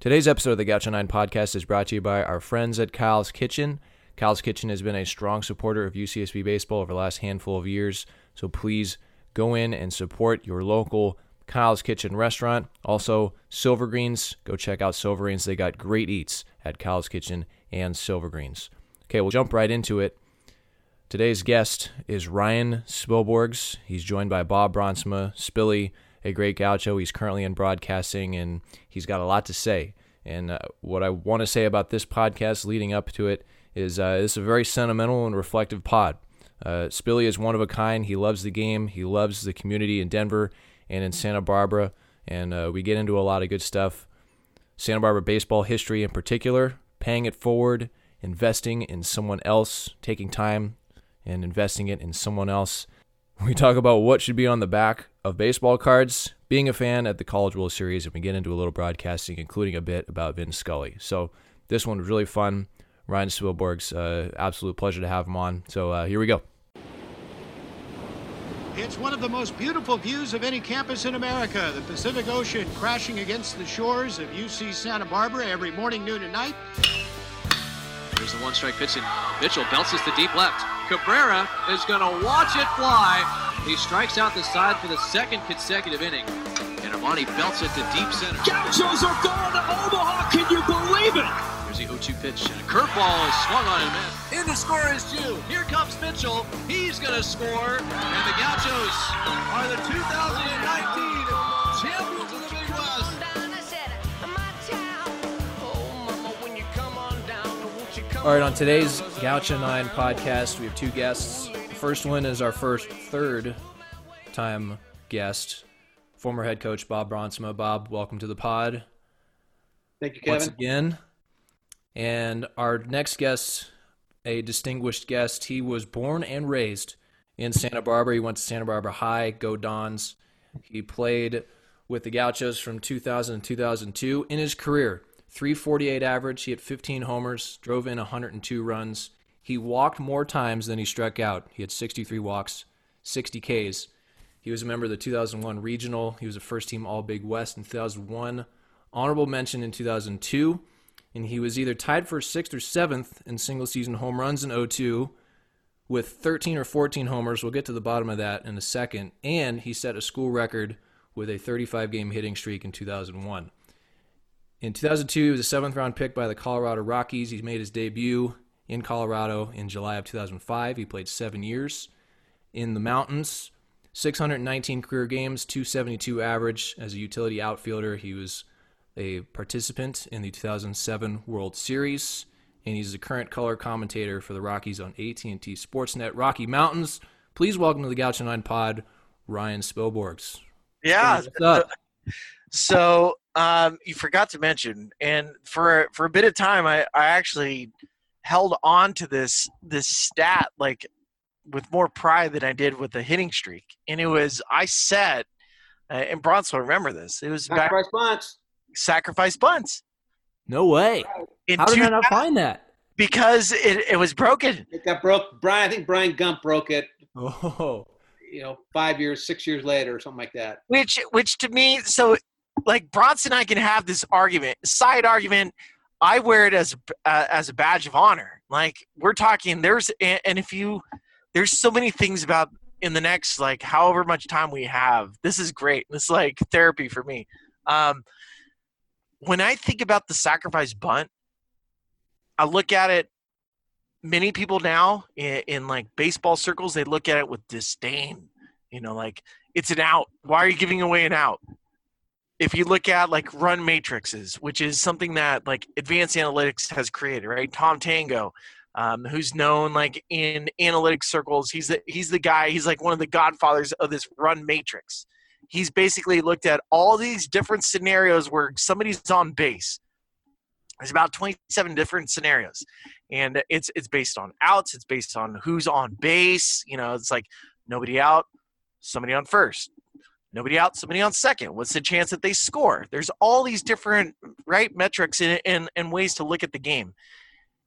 Today's episode of the Gaucho 9 podcast is brought to you by our friends at Kyle's Kitchen. Kyle's Kitchen has been a strong supporter of UCSB baseball over the last handful of years, so please go in and support your local Kyle's Kitchen restaurant. Also, Silver Greens, go check out Silver Greens. They got great eats at Kyle's Kitchen and Silver Greens. Okay, we'll jump right into it. Today's guest is Ryan Spilborghs. He's joined by Bob Brontsema, Spilly, a great gaucho. He's currently in broadcasting and he's got a lot to say. And uh, what I want to say about this podcast leading up to it is uh, this is a very sentimental and reflective pod. Uh, Spilly is one of a kind. He loves the game. He loves the community in Denver and in Santa Barbara. And uh, we get into a lot of good stuff. Santa Barbara baseball history in particular, paying it forward, investing in someone else, taking time and investing it in someone else. We talk about what should be on the back of baseball cards, being a fan at the College World Series, and we get into a little broadcasting, including a bit about Vin Scully. So this one was really fun. Ryan Spilborghs, uh, absolute pleasure to have him on. So uh, here we go. It's one of the most beautiful views of any campus in America. The Pacific Ocean crashing against the shores of UC Santa Barbara every morning, noon, and night. Here's the one strike pitch, and Mitchell belts this to deep left. Cabrera is going to watch it fly. He strikes out the side for the second consecutive inning. And Armani belts it to deep center. Gauchos are going to Omaha. Can you believe it? Here's the 0-2 pitch, and a curveball is swung on him. In to score is Jew. Here comes Mitchell. He's going to score. And the Gauchos are the 2019 champions All right, on today's Gaucho 9 podcast, we have two guests. The first one is our first third time guest, former head coach Bob Brontsema. Bob, welcome to the pod. Thank you, Kevin. Once again. And our next guest, a distinguished guest, he was born and raised in Santa Barbara. He went to Santa Barbara High, go Dons. He played with the Gauchos from 2000 to 2002. In his career, 348 average, he hit 15 homers, drove in 102 runs. He walked more times than he struck out. He had 63 walks, 60 Ks. He was a member of the 2001 regional. He was a first team All Big West in 2001, honorable mention in 2002, and he was either tied for sixth or seventh in single season home runs in 02 with 13 or 14 homers. We'll get to the bottom of that in a second. And he set a school record with a 35 game hitting streak in 2001. In 2002, he was a seventh round pick by the Colorado Rockies. He made his debut in Colorado in July of 2005. He played seven years in the mountains, 619 career games, 272 average as a utility outfielder. He was a participant in the 2007 World Series, and he's the current color commentator for the Rockies on AT&T Sportsnet. Rocky Mountains, please welcome to the Gaucho 9 pod, Ryan Spilborghs. Yeah. So um, you forgot to mention, and for for a bit of time, I, I actually held on to this this stat like with more pride than I did with the hitting streak, and it was I set, uh, and Bronson will remember this. It was back Sacrifice bunts. sacrifice bunts. No way. In How did I not find that? because it, it was broken. It got broke. Brian, I think Brian Gump broke it. Oh, You know, five years, six years later, or something like that. which which to me so like bronson and i can have this argument side argument. I wear it as uh, as a badge of honor. Like we're talking there's and if you there's so many things about in the next like however much time we have this is great. This is like therapy for me. Um when i think about the sacrifice bunt i look at it many people now in, in like baseball circles they look at it with disdain. You know like it's an out. Why are you giving away an out? If you look at like run matrices, which is something that like advanced analytics has created, right? Tom Tango, um, who's known like in analytics circles, he's the he's the guy. He's like one of the godfathers of this run matrix. He's basically looked at all these different scenarios where somebody's on base. There's about 27 different scenarios, and it's it's based on outs. It's based on who's on base. You know, it's like nobody out, somebody on first, nobody out, somebody on second. What's the chance that they score? There's all these different right metrics and, and, and ways to look at the game.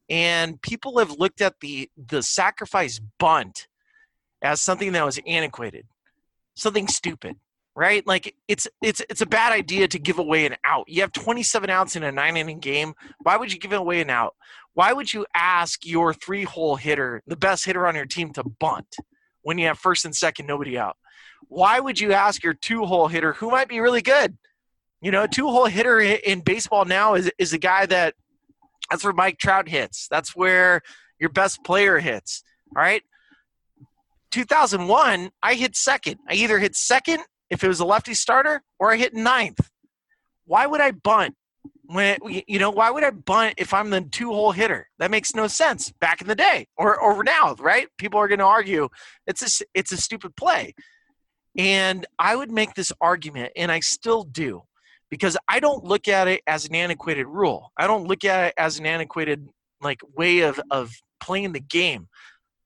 And people have looked at the the sacrifice bunt as something that was antiquated, something stupid. right? Like it's it's it's a bad idea to give away an out. You have 27 outs in a nine inning game. Why would you give away an out? Why would you ask your three hole hitter, the best hitter on your team, to bunt when you have first and second, nobody out? Why would you ask your two hole hitter, who might be really good? You know, a two hole hitter in baseball now is is a guy that that's where Mike Trout hits. That's where your best player hits. All right. 2001, I hit second. I either hit second if it was a lefty starter or I hit ninth. Why would I bunt? When you know, why would I bunt if I'm the two hole hitter? That makes no sense. Back in the day, or over now, right? People are going to argue it's a it's a stupid play, and I would make this argument, and I still do, because I don't look at it as an antiquated rule. I don't look at it as an antiquated like way of of playing the game.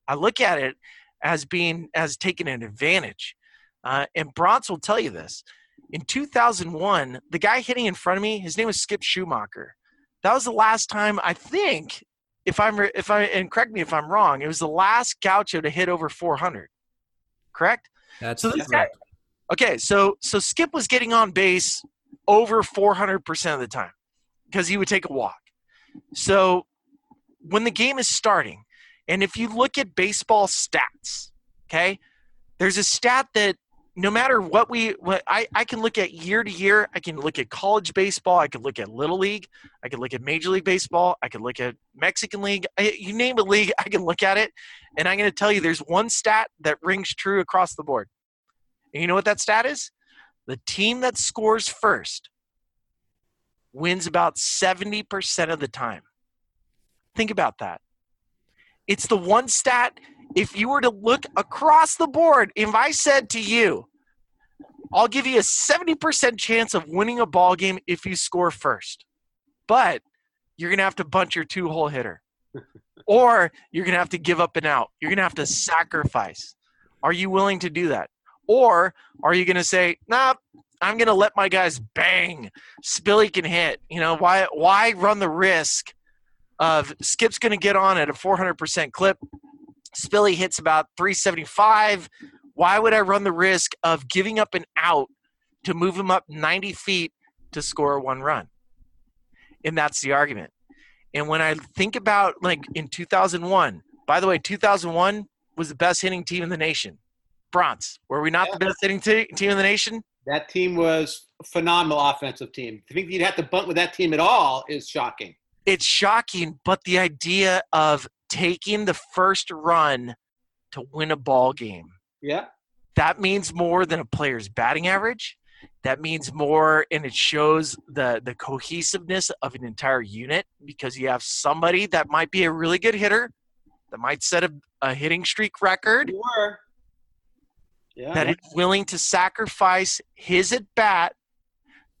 I look at it as being as taking an advantage. Uh, and Bronx will tell you this. In 2001, the guy hitting in front of me, his name was Skip Schumaker. That was the last time I think, if I'm if I and correct me if I'm wrong, it was the last Gaucho to hit over 400. Correct? That's so this correct. guy. Okay, so so Skip was getting on base over 400% of the time because he would take a walk. So when the game is starting, and if you look at baseball stats, okay, there's a stat that no matter what we what I, I can look at year to year i can look at college baseball i can look at little league i can look at major league baseball i can look at mexican league I, you name a league i can look at it and i'm going to tell you there's one stat that rings true across the board. And you know what that stat is? The team that scores first wins about 70% of the time. Think about that. It's the one stat if you were to look across the board, if I said to you, I'll give you a 70% chance of winning a ball game if you score first. But you're going to have to bunt your two hole hitter. or you're going to have to give up an out. You're going to have to sacrifice. Are you willing to do that? Or are you going to say, nah, I'm going to let my guys bang. Spilly can hit. You know, why, why run the risk of Skip's going to get on at a 400% clip? Spilly hits about 375. Why would I run the risk of giving up an out to move him up 90 feet to score one run? And that's the argument. And when I think about like in 2001, by the way, 2001 was the best hitting team in the nation. Bronx, were we not yeah. the best hitting team in the nation? That team was a phenomenal offensive team. To think you'd have to bunt with that team at all is shocking. It's shocking, but the idea of taking the first run to win a ball game. Yeah. That means more than a player's batting average. That means more, and it shows the the cohesiveness of an entire unit because you have somebody that might be a really good hitter, that might set a, a hitting streak record. Sure. Yeah. That is willing to sacrifice his at bat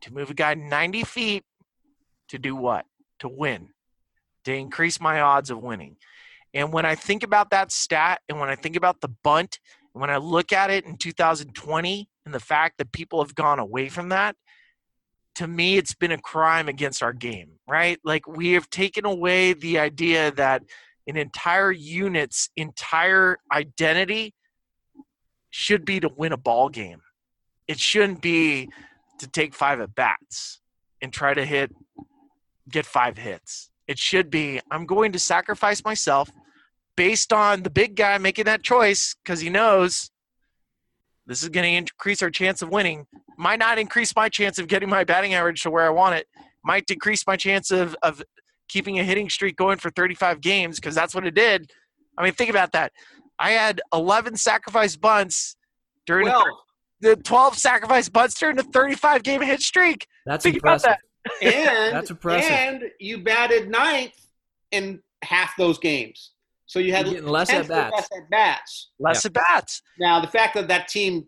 to move a guy 90 feet to do what? To win, to increase my odds of winning. And when I think about that stat and when I think about the bunt, and when I look at it in 2020 and the fact that people have gone away from that, to me, it's been a crime against our game, right? Like we have taken away the idea that an entire unit's entire identity should be to win a ball game. It shouldn't be to take five at bats and try to hit, get five hits. It should be I'm going to sacrifice myself based on the big guy making that choice because he knows this is going to increase our chance of winning. Might not increase my chance of getting my batting average to where I want it. Might decrease my chance of, of keeping a hitting streak going for 35 games because that's what it did. I mean, think about that. I had 11 sacrifice bunts during well, the 12 sacrifice bunts during the 35 game hit streak. That's think impressive. That. And that's impressive. And you batted ninth in half those games. So you had less at bats. Less at bats. Less at bats. Now the fact that that team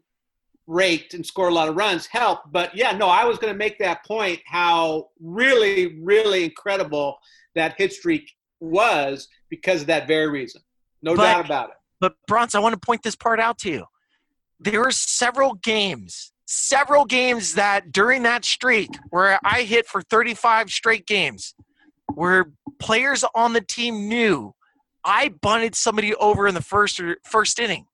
raked and scored a lot of runs helped, but yeah, no, I was going to make that point. How really, really incredible that hit streak was because of that very reason. No but, doubt about it. But Bronx, I want to point this part out to you. There were several games, several games that during that streak where I hit for 35 straight games, where players on the team knew I bunted somebody over in the first or first inning.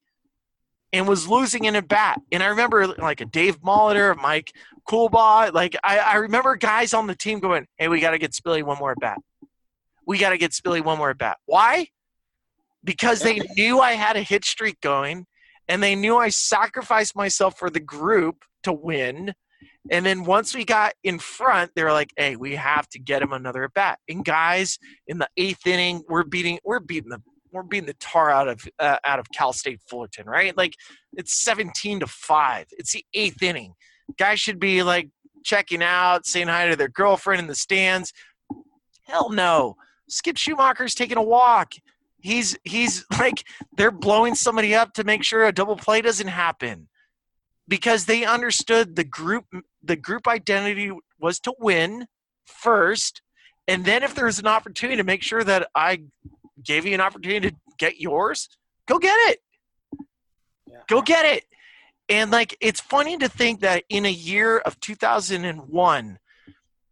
and was losing in a bat. And I remember like a Dave Molitor, Mike Coolbaugh, like I, I remember guys on the team going, "Hey, we got to get Spilly one more at bat. We got to get Spilly one more at bat." Why? Because they knew I had a hit streak going, and they knew I sacrificed myself for the group to win. And then once we got in front, they were like, "Hey, we have to get him another at bat." And guys, in the eighth inning, we're beating we're beating the we're beating the tar out of uh, out of Cal State Fullerton, right? Like it's 17 to five. It's the eighth inning. Guys should be like checking out, saying hi to their girlfriend in the stands. Hell no. Skip Schumaker's taking a walk. He's he's like they're blowing somebody up to make sure a double play doesn't happen because they understood the group the group identity was to win first and then if there's an opportunity to make sure that I gave you an opportunity to get yours, go get it. Yeah. Go get it. And like it's funny to think that in a year of 2001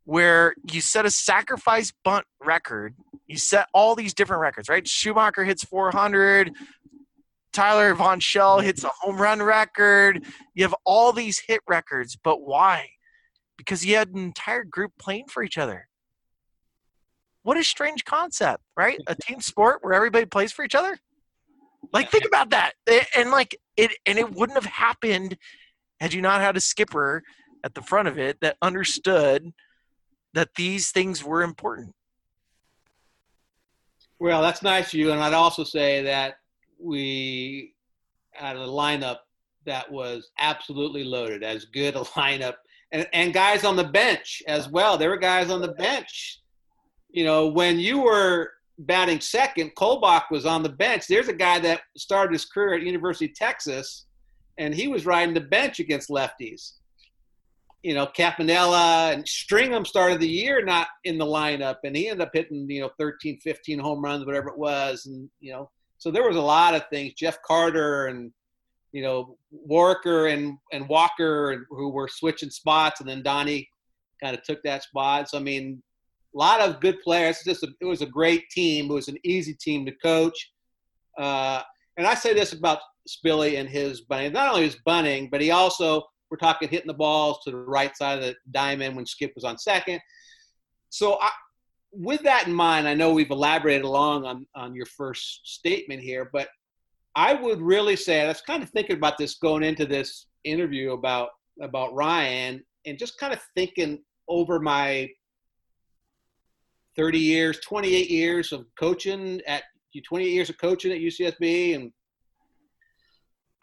where you set a sacrifice bunt record, you set all these different records, right? schumaker hits 400, Tyler Von Schell hits a home run record. You have all these hit records, but why? Because you had an entire group playing for each other. What a strange concept, right? A team sport where everybody plays for each other. Like, think about that. And like it, and it wouldn't have happened had you not had a skipper at the front of it that understood that these things were important. Well, that's nice of you, and I'd also say that we had a lineup that was absolutely loaded, as good a lineup, and, and guys on the bench as well. There were guys on the bench. You know, when you were batting second, Kolbach was on the bench. There's a guy that started his career at University of Texas, and he was riding the bench against lefties. You know, Campanella and Stringham started the year not in the lineup, and he ended up hitting, you know, 13, 15 home runs, whatever it was. And, you know, so there was a lot of things. Jeff Carter and you know Walker and and Walker who were switching spots, and then Donnie kind of took that spot. So I mean, a lot of good players. It's just a, it was a great team. It was an easy team to coach. Uh, and I say this about Spilly and his bunting. Not only his bunting, but he also we're talking hitting the balls to the right side of the diamond when Skip was on second. So I, with that in mind, I know we've elaborated along on, on your first statement here, but I would really say I was kind of thinking about this going into this interview about about Ryan and just kind of thinking over my 30 years, 28 years of coaching at 28 years of coaching at UCSB and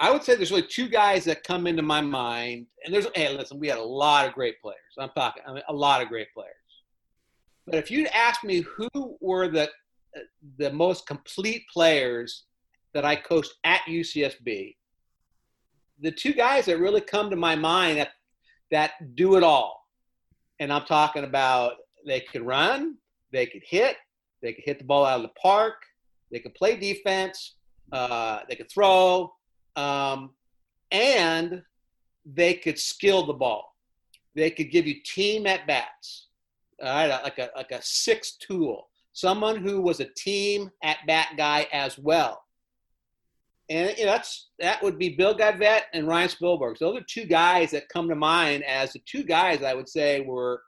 I would say there's really two guys that come into my mind and there's hey listen we had a lot of great players. I'm talking I mean, a lot of great players but if you'd asked me who were the the most complete players that I coached at UCSB, the two guys that really come to my mind that, that do it all, and I'm talking about they could run, they could hit, they could hit the ball out of the park, they could play defense, uh, they could throw, um, and they could skill the ball. They could give you team at bats right, like a like a six tool, someone who was a team at bat guy as well. And you know, that's that would be Bill Godvet and Ryan Spilborghs. So those are two guys that come to mind as the two guys I would say were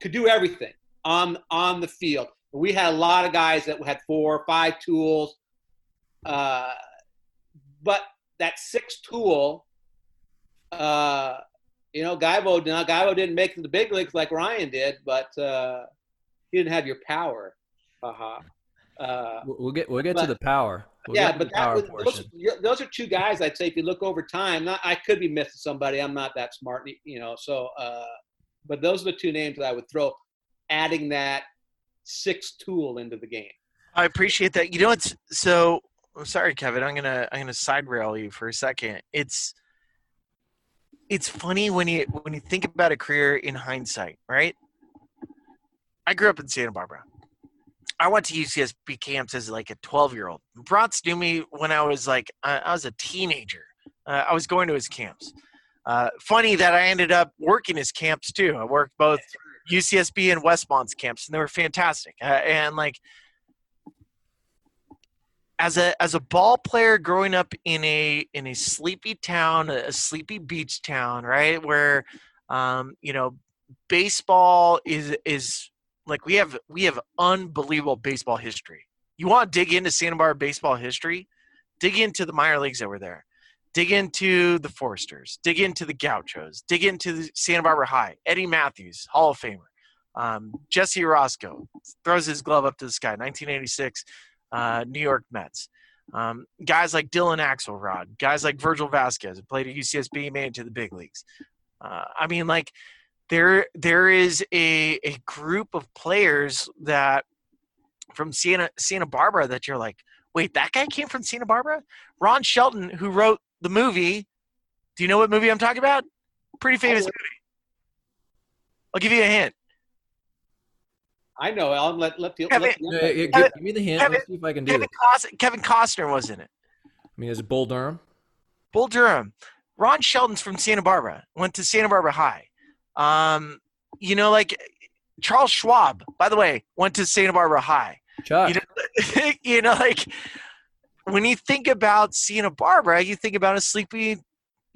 could do everything on on the field. We had a lot of guys that had four or five tools, uh, but that six tool uh, you know, Guybo, now Guybo didn't make the big leagues like Ryan did, but uh, he didn't have your power. Uh-huh. Uh, we'll get we'll get but, to the power. We'll yeah, but that was, those, those, are two guys I'd say if you look over time. Not I could be missing somebody. I'm not that smart, you know. So, uh, but those are the two names that I would throw, adding that six tool into the game. I appreciate that. You know, it's so. I'm sorry, Kevin. I'm gonna I'm gonna side rail you for a second. It's it's funny when you when you think about a career in hindsight, right? I grew up in Santa Barbara. I went to UCSB camps as like a 12 year old. Bronx knew me when I was like I was a teenager. Uh, I was going to his camps. Uh, funny that I ended up working his camps too. I worked both UCSB and Westmont's camps, and they were fantastic. Uh, and like as a as a ball player growing up in a in a sleepy town, a sleepy beach town, right, where um, you know baseball is is like we have we have unbelievable baseball history. You want to dig into Santa Barbara baseball history? Dig into the minor leagues that were there. Dig into the Foresters. Dig into the Gauchos. Dig into the Santa Barbara High. Eddie Mathews, Hall of Famer. Um, Jesse Orosco throws his glove up to the sky. 1986, uh, New York Mets. Um, guys like Dylan Axelrod, guys like Virgil Vasquez, who played at UCSB, made it to the big leagues. Uh, I mean, like there there is a a group of players that from Santa Santa Barbara that you're like, wait, that guy came from Santa Barbara? Ron Shelton, who wrote the movie. Do you know what movie I'm talking about? Pretty famous movie. I'll give you a hint. I know. I'll let let the. Kevin- let the Yeah, yeah, give, give me the hint. Kevin- Let's see if I can do Kevin, it. Cos- Kevin Costner was in it. I mean, is it Bull Durham? Bull Durham. Ron Shelton's from Santa Barbara. Went to Santa Barbara High. Um, you know, like Charles Schwab. By the way, went to Santa Barbara High. Chuck. You know, you know, like when you think about Santa Barbara, you think about a sleepy,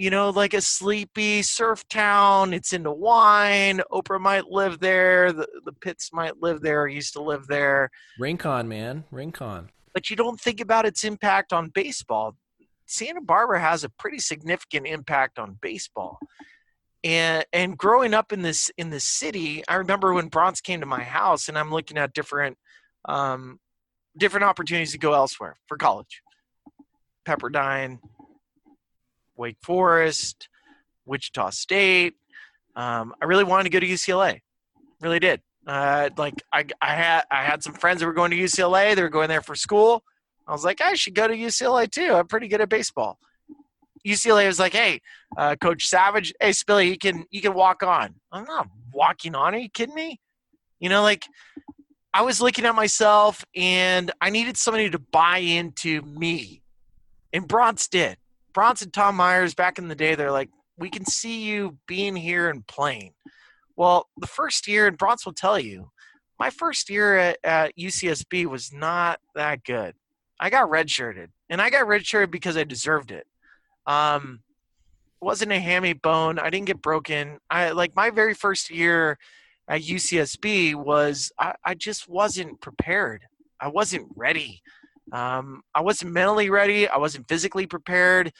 you know, like a sleepy surf town. It's into wine. Oprah might live there. The the Pitts might live there. Used to live there. Rincon, man. Rincon. But you don't think about its impact on baseball. Santa Barbara has a pretty significant impact on baseball. And and growing up in this in this city, I remember when Bronx came to my house, and I'm looking at different um, different opportunities to go elsewhere for college. Pepperdine, Wake Forest, Wichita State. Um, I really wanted to go to UCLA. Really did. Uh, like I, I had I had some friends that were going to UCLA. They were going there for school. I was like, I should go to UCLA too. I'm pretty good at baseball. UCLA was like, hey, uh, Coach Savage, hey Spilly, you can you can walk on. I'm not walking on. Are you kidding me? You know, like I was looking at myself and I needed somebody to buy into me. And Bronx did. Bronx and Tom Myers back in the day, they're like, we can see you being here and playing. Well, the first year, and Bronx will tell you, my first year at, at UCSB was not that good. I got redshirted, and I got redshirted because I deserved it. Um, wasn't a hammy bone. I didn't get broken. I like my very first year at UCSB was I, I just wasn't prepared. I wasn't ready. Um, I wasn't mentally ready. I wasn't physically prepared.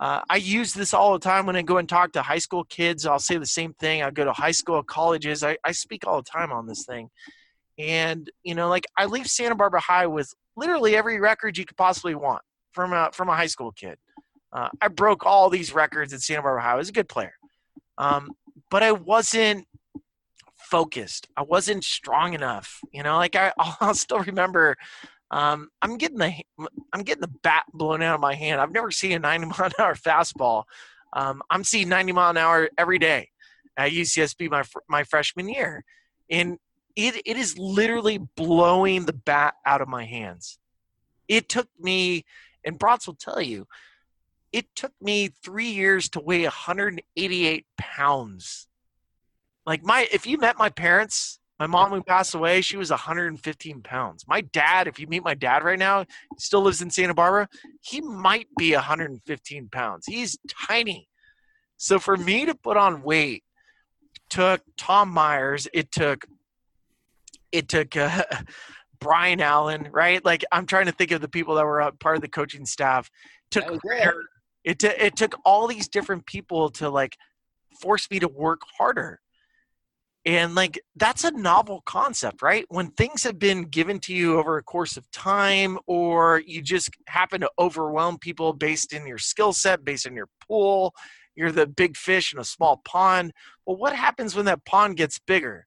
Uh, I use this all the time when I go and talk to high school kids. I'll say the same thing. I go to high school, colleges. I, I speak all the time on this thing. And, you know, like I leave Santa Barbara High with literally every record you could possibly want from a, from a high school kid. Uh, I broke all these records at Santa Barbara High. I was a good player. Um, but I wasn't focused. I wasn't strong enough. You know, like I, I'll still remember um, I'm getting the I'm getting the bat blown out of my hand. I've never seen a 90 mile an hour fastball. Um, I'm seeing 90 mile an hour every day at UCSB my my freshman year, and it it is literally blowing the bat out of my hands. It took me, and Bronx will tell you, it took me three years to weigh 188 pounds. Like my, if you met my parents, my mom who passed away, she was 115 pounds. My dad, if you meet my dad right now, still lives in Santa Barbara. He might be 115 pounds. He's tiny. So for me to put on weight took Tom Myers. It took it took uh, Brian Allen, right? Like I'm trying to think of the people that were part of the coaching staff. Took it. it t- it took all these different people to like force me to work harder. And like that's a novel concept, right? When things have been given to you over a course of time, or you just happen to overwhelm people based in your skill set, based in your pool, you're the big fish in a small pond. Well, what happens when that pond gets bigger?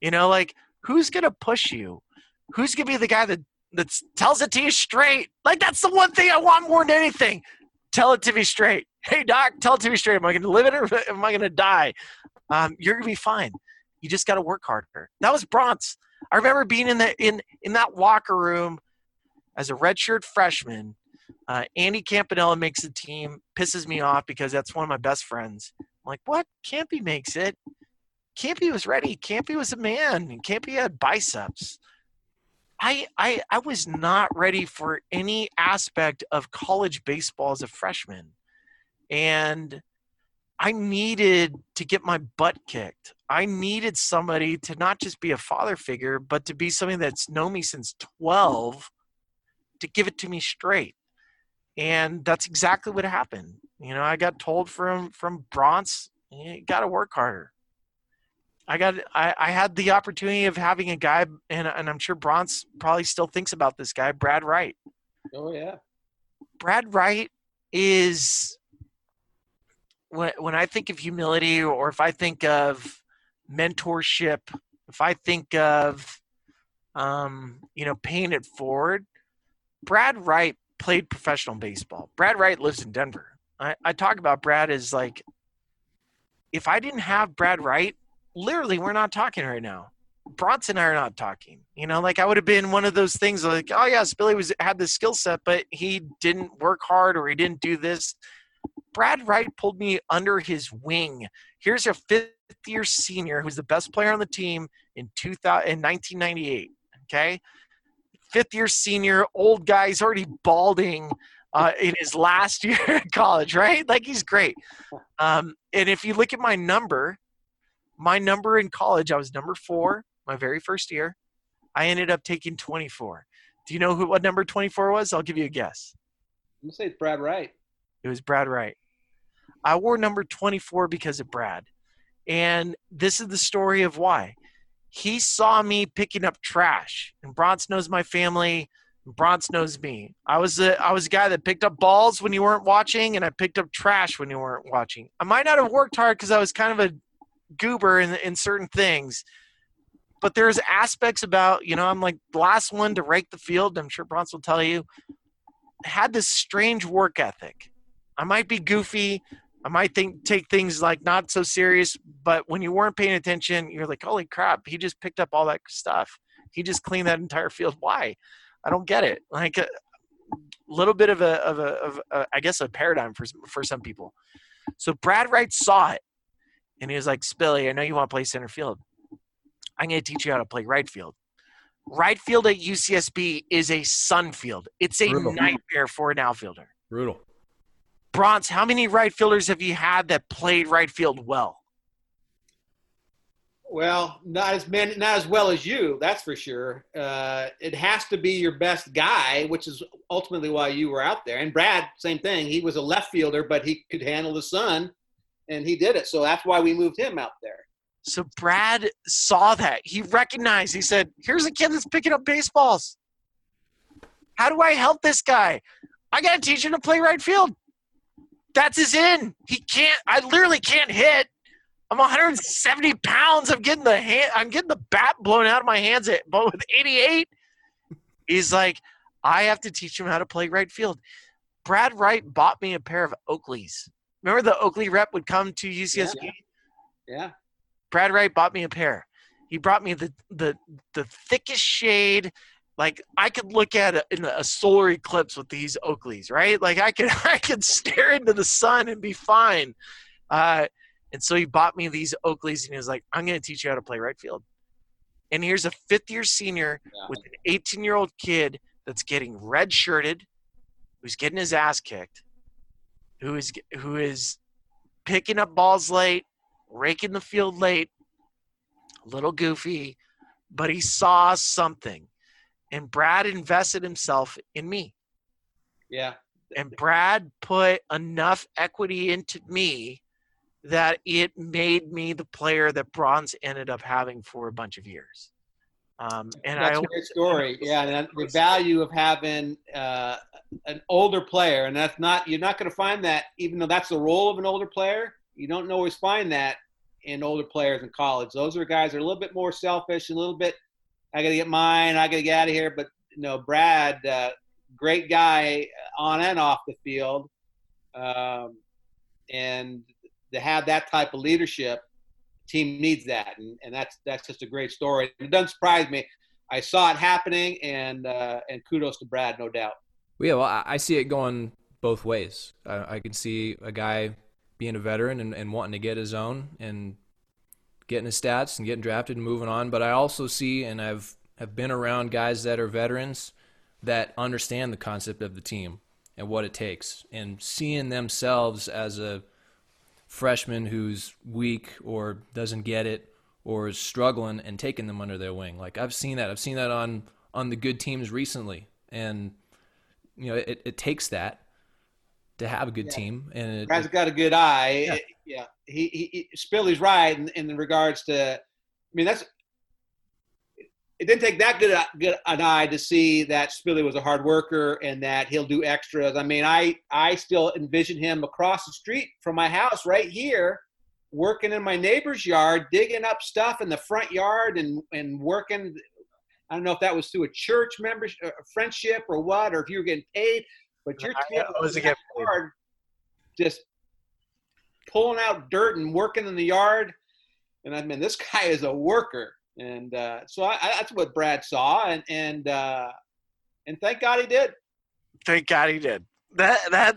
You know, like who's gonna push you? Who's gonna be the guy that that tells it to you straight? Like that's the one thing I want more than anything. Tell it to me straight. Hey doc, tell it to me straight. Am I gonna live it or am I gonna die? Um, you're gonna be fine. You just got to work harder. That was Bronx. I remember being in the in in that locker room as a redshirt freshman. Uh, Andy Campanella makes the team, pisses me off because that's one of my best friends. I'm like, what? Campy makes it. Campy was ready. Campy was a man. Campy had biceps. I, I I was not ready for any aspect of college baseball as a freshman. And I needed to get my butt kicked. I needed somebody to not just be a father figure, but to be somebody that's known me since 12 to give it to me straight. And that's exactly what happened. You know, I got told from from Bronx, you got to work harder. I got I, I had the opportunity of having a guy and, and I'm sure Bronx probably still thinks about this guy, Brad Wright. Oh yeah. Brad Wright is when when I think of humility or if I think of mentorship, if I think of um, you know, paying it forward, Brad Wright played professional baseball. Brad Wright lives in Denver. I, I talk about Brad as like if I didn't have Brad Wright, literally we're not talking right now. Bronson and I are not talking. You know, like I would have been one of those things like, oh yes, Billy was had the skill set, but he didn't work hard or he didn't do this. Brad Wright pulled me under his wing. Here's a fifth year senior who's the best player on the team in 2000 in 1998. Okay, fifth year senior, old guy. He's already balding uh, in his last year at college, right? Like he's great. Um, and if you look at my number, my number in college, I was number four my very first year. I ended up taking 24. Do you know who what number 24 was? I'll give you a guess. I'm gonna say it's Brad Wright. It was Brad Wright. I wore number 24 because of Brad. And this is the story of why. He saw me picking up trash. And Bronx knows my family. Bronx knows me. I was a I was a guy that picked up balls when you weren't watching, and I picked up trash when you weren't watching. I might not have worked hard because I was kind of a goober in in certain things, but there's aspects about you know I'm like the last one to rake the field. I'm sure Bronx will tell you. Had this strange work ethic. I might be goofy. I might think take things like not so serious, but when you weren't paying attention, you're like, holy crap, he just picked up all that stuff. He just cleaned that entire field. Why? I don't get it. Like a little bit of a of a, of a I guess a paradigm for for some people. So Brad Wright saw it, and he was like, Spilly, I know you want to play center field. I'm going to teach you how to play right field. Right field at UCSB is a sun field. It's a Brutal. nightmare for an outfielder. Brutal. Bronx, how many right fielders have you had that played right field well? Well, not as many, not as well as you, that's for sure. Uh, it has to be your best guy, which is ultimately why you were out there. And Brad, same thing. He was a left fielder, but he could handle the sun, and he did it. So that's why we moved him out there. So Brad saw that. He recognized, he said, Here's a kid that's picking up baseballs. How do I help this guy? I got to teach him to play right field. That's his in. He can't, I literally can't hit. I'm 170 pounds. I'm getting the hand, I'm getting the bat blown out of my hands at, but with 88. He's like, I have to teach him how to play right field. Brad Wright bought me a pair of Oakleys. Remember the Oakley rep would come to UCSB? Yeah. Brad Wright bought me a pair. He brought me the the the thickest shade. Like I could look at it in a solar eclipse with these Oakleys, right? Like I could I could stare into the sun and be fine. Uh, and so he bought me these Oakleys, and he was like, "I'm going to teach you how to play right field." And here's a fifth year senior Yeah. with an 18 year old kid that's getting red shirted, who's getting his ass kicked, who is who is picking up balls late, raking the field late, a little goofy, but he saw something. And Brad invested himself in me. Yeah. And Brad put enough equity into me that it made me the player that Bronx ended up having for a bunch of years. Um, and That's I a great story. Yeah, and the value of having uh, an older player, and that's not you're not going to find that, even though that's the role of an older player. You don't always find that in older players in college. Those are guys that are a little bit more selfish, a little bit. I got to get mine. I got to get out of here. But you know, Brad, uh, great guy on and off the field, um, and to have that type of leadership team needs that, and, and that's that's just a great story. It doesn't surprise me. I saw it happening, and uh, and kudos to Brad, no doubt. Well, yeah, well, I see it going both ways. I, I can see a guy being a veteran and, and wanting to get his own and getting his stats and getting drafted and moving on. But I also see, and I've have been around guys that are veterans that understand the concept of the team and what it takes, and seeing themselves as a freshman who's weak or doesn't get it or is struggling and taking them under their wing. Like I've seen that. I've seen that on on the good teams recently, and you know it, it takes that to have a good Yeah. team. And it, Brad's got a good eye. Yeah. Yeah. He, he, he Spilly's right in, in regards to. I mean, that's. It didn't take that good, good an eye to see that Spilly was a hard worker and that he'll do extras. I mean, I I still envision him across the street from my house right here, working in my neighbor's yard, digging up stuff in the front yard and and working. I don't know if that was through a church membership, uh, a friendship, or what, or if you were getting paid. But you're I wasn't getting paid. just pulling out dirt and working in the yard. And I mean, this guy is a worker, and uh, so I, I, that's what Brad saw, and and uh, and thank God he did. Thank God he did. That that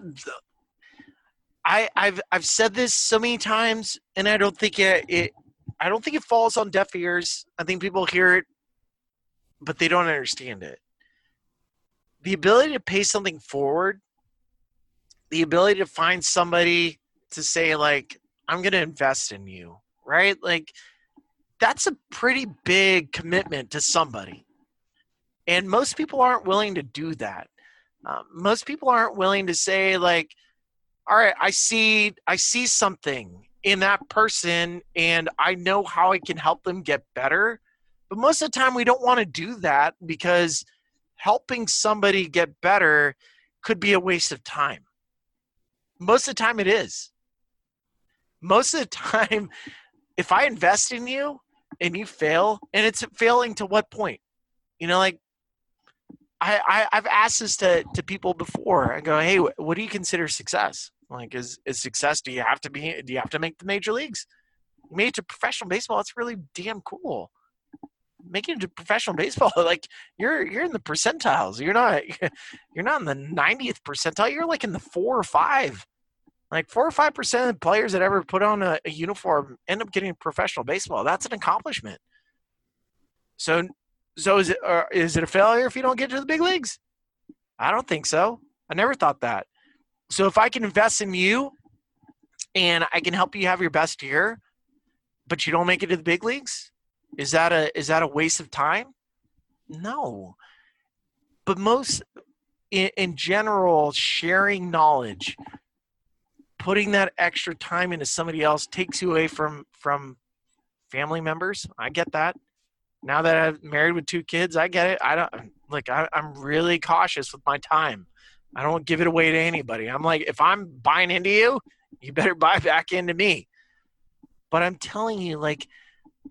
I I've I've said this so many times, and I don't think it, it I don't think it falls on deaf ears. I think people hear it, but they don't understand it. The ability to pay something forward, the ability to find somebody to say like, "I'm going to invest in you," right? Like, that's a pretty big commitment to somebody, and most people aren't willing to do that. Um, most people aren't willing to say like all right i see i see something in that person and i know how i can help them get better but most of the time we don't want to do that because helping somebody get better could be a waste of time most of the time it is most of the time if i invest in you and you fail and it's failing to what point you know like I, I I've asked this to, to people before. I go, hey, what do you consider success? Like, is is success? Do you have to be? Do you have to make the major leagues? You made it to professional baseball. It's really damn cool. Making it to professional baseball, like you're you're in the percentiles. You're not you're not in the 90th percentile. You're like in the four or five. Like four or five percent of players that ever put on a, a uniform end up getting professional baseball. That's an accomplishment. So so is it uh, is it a failure if you don't get to the big leagues? I don't think so. I never thought that. So if I can invest in you and I can help you have your best year, but you don't make it to the big leagues, is that a is that a waste of time? No. But most in, in general, sharing knowledge, putting that extra time into somebody else takes you away from from family members. I get that now that I'm married with two kids, I get it. I don't like. I, I'm really cautious with my time. I don't give it away to anybody. I'm like, if I'm buying into you, you better buy back into me. But I'm telling you, like,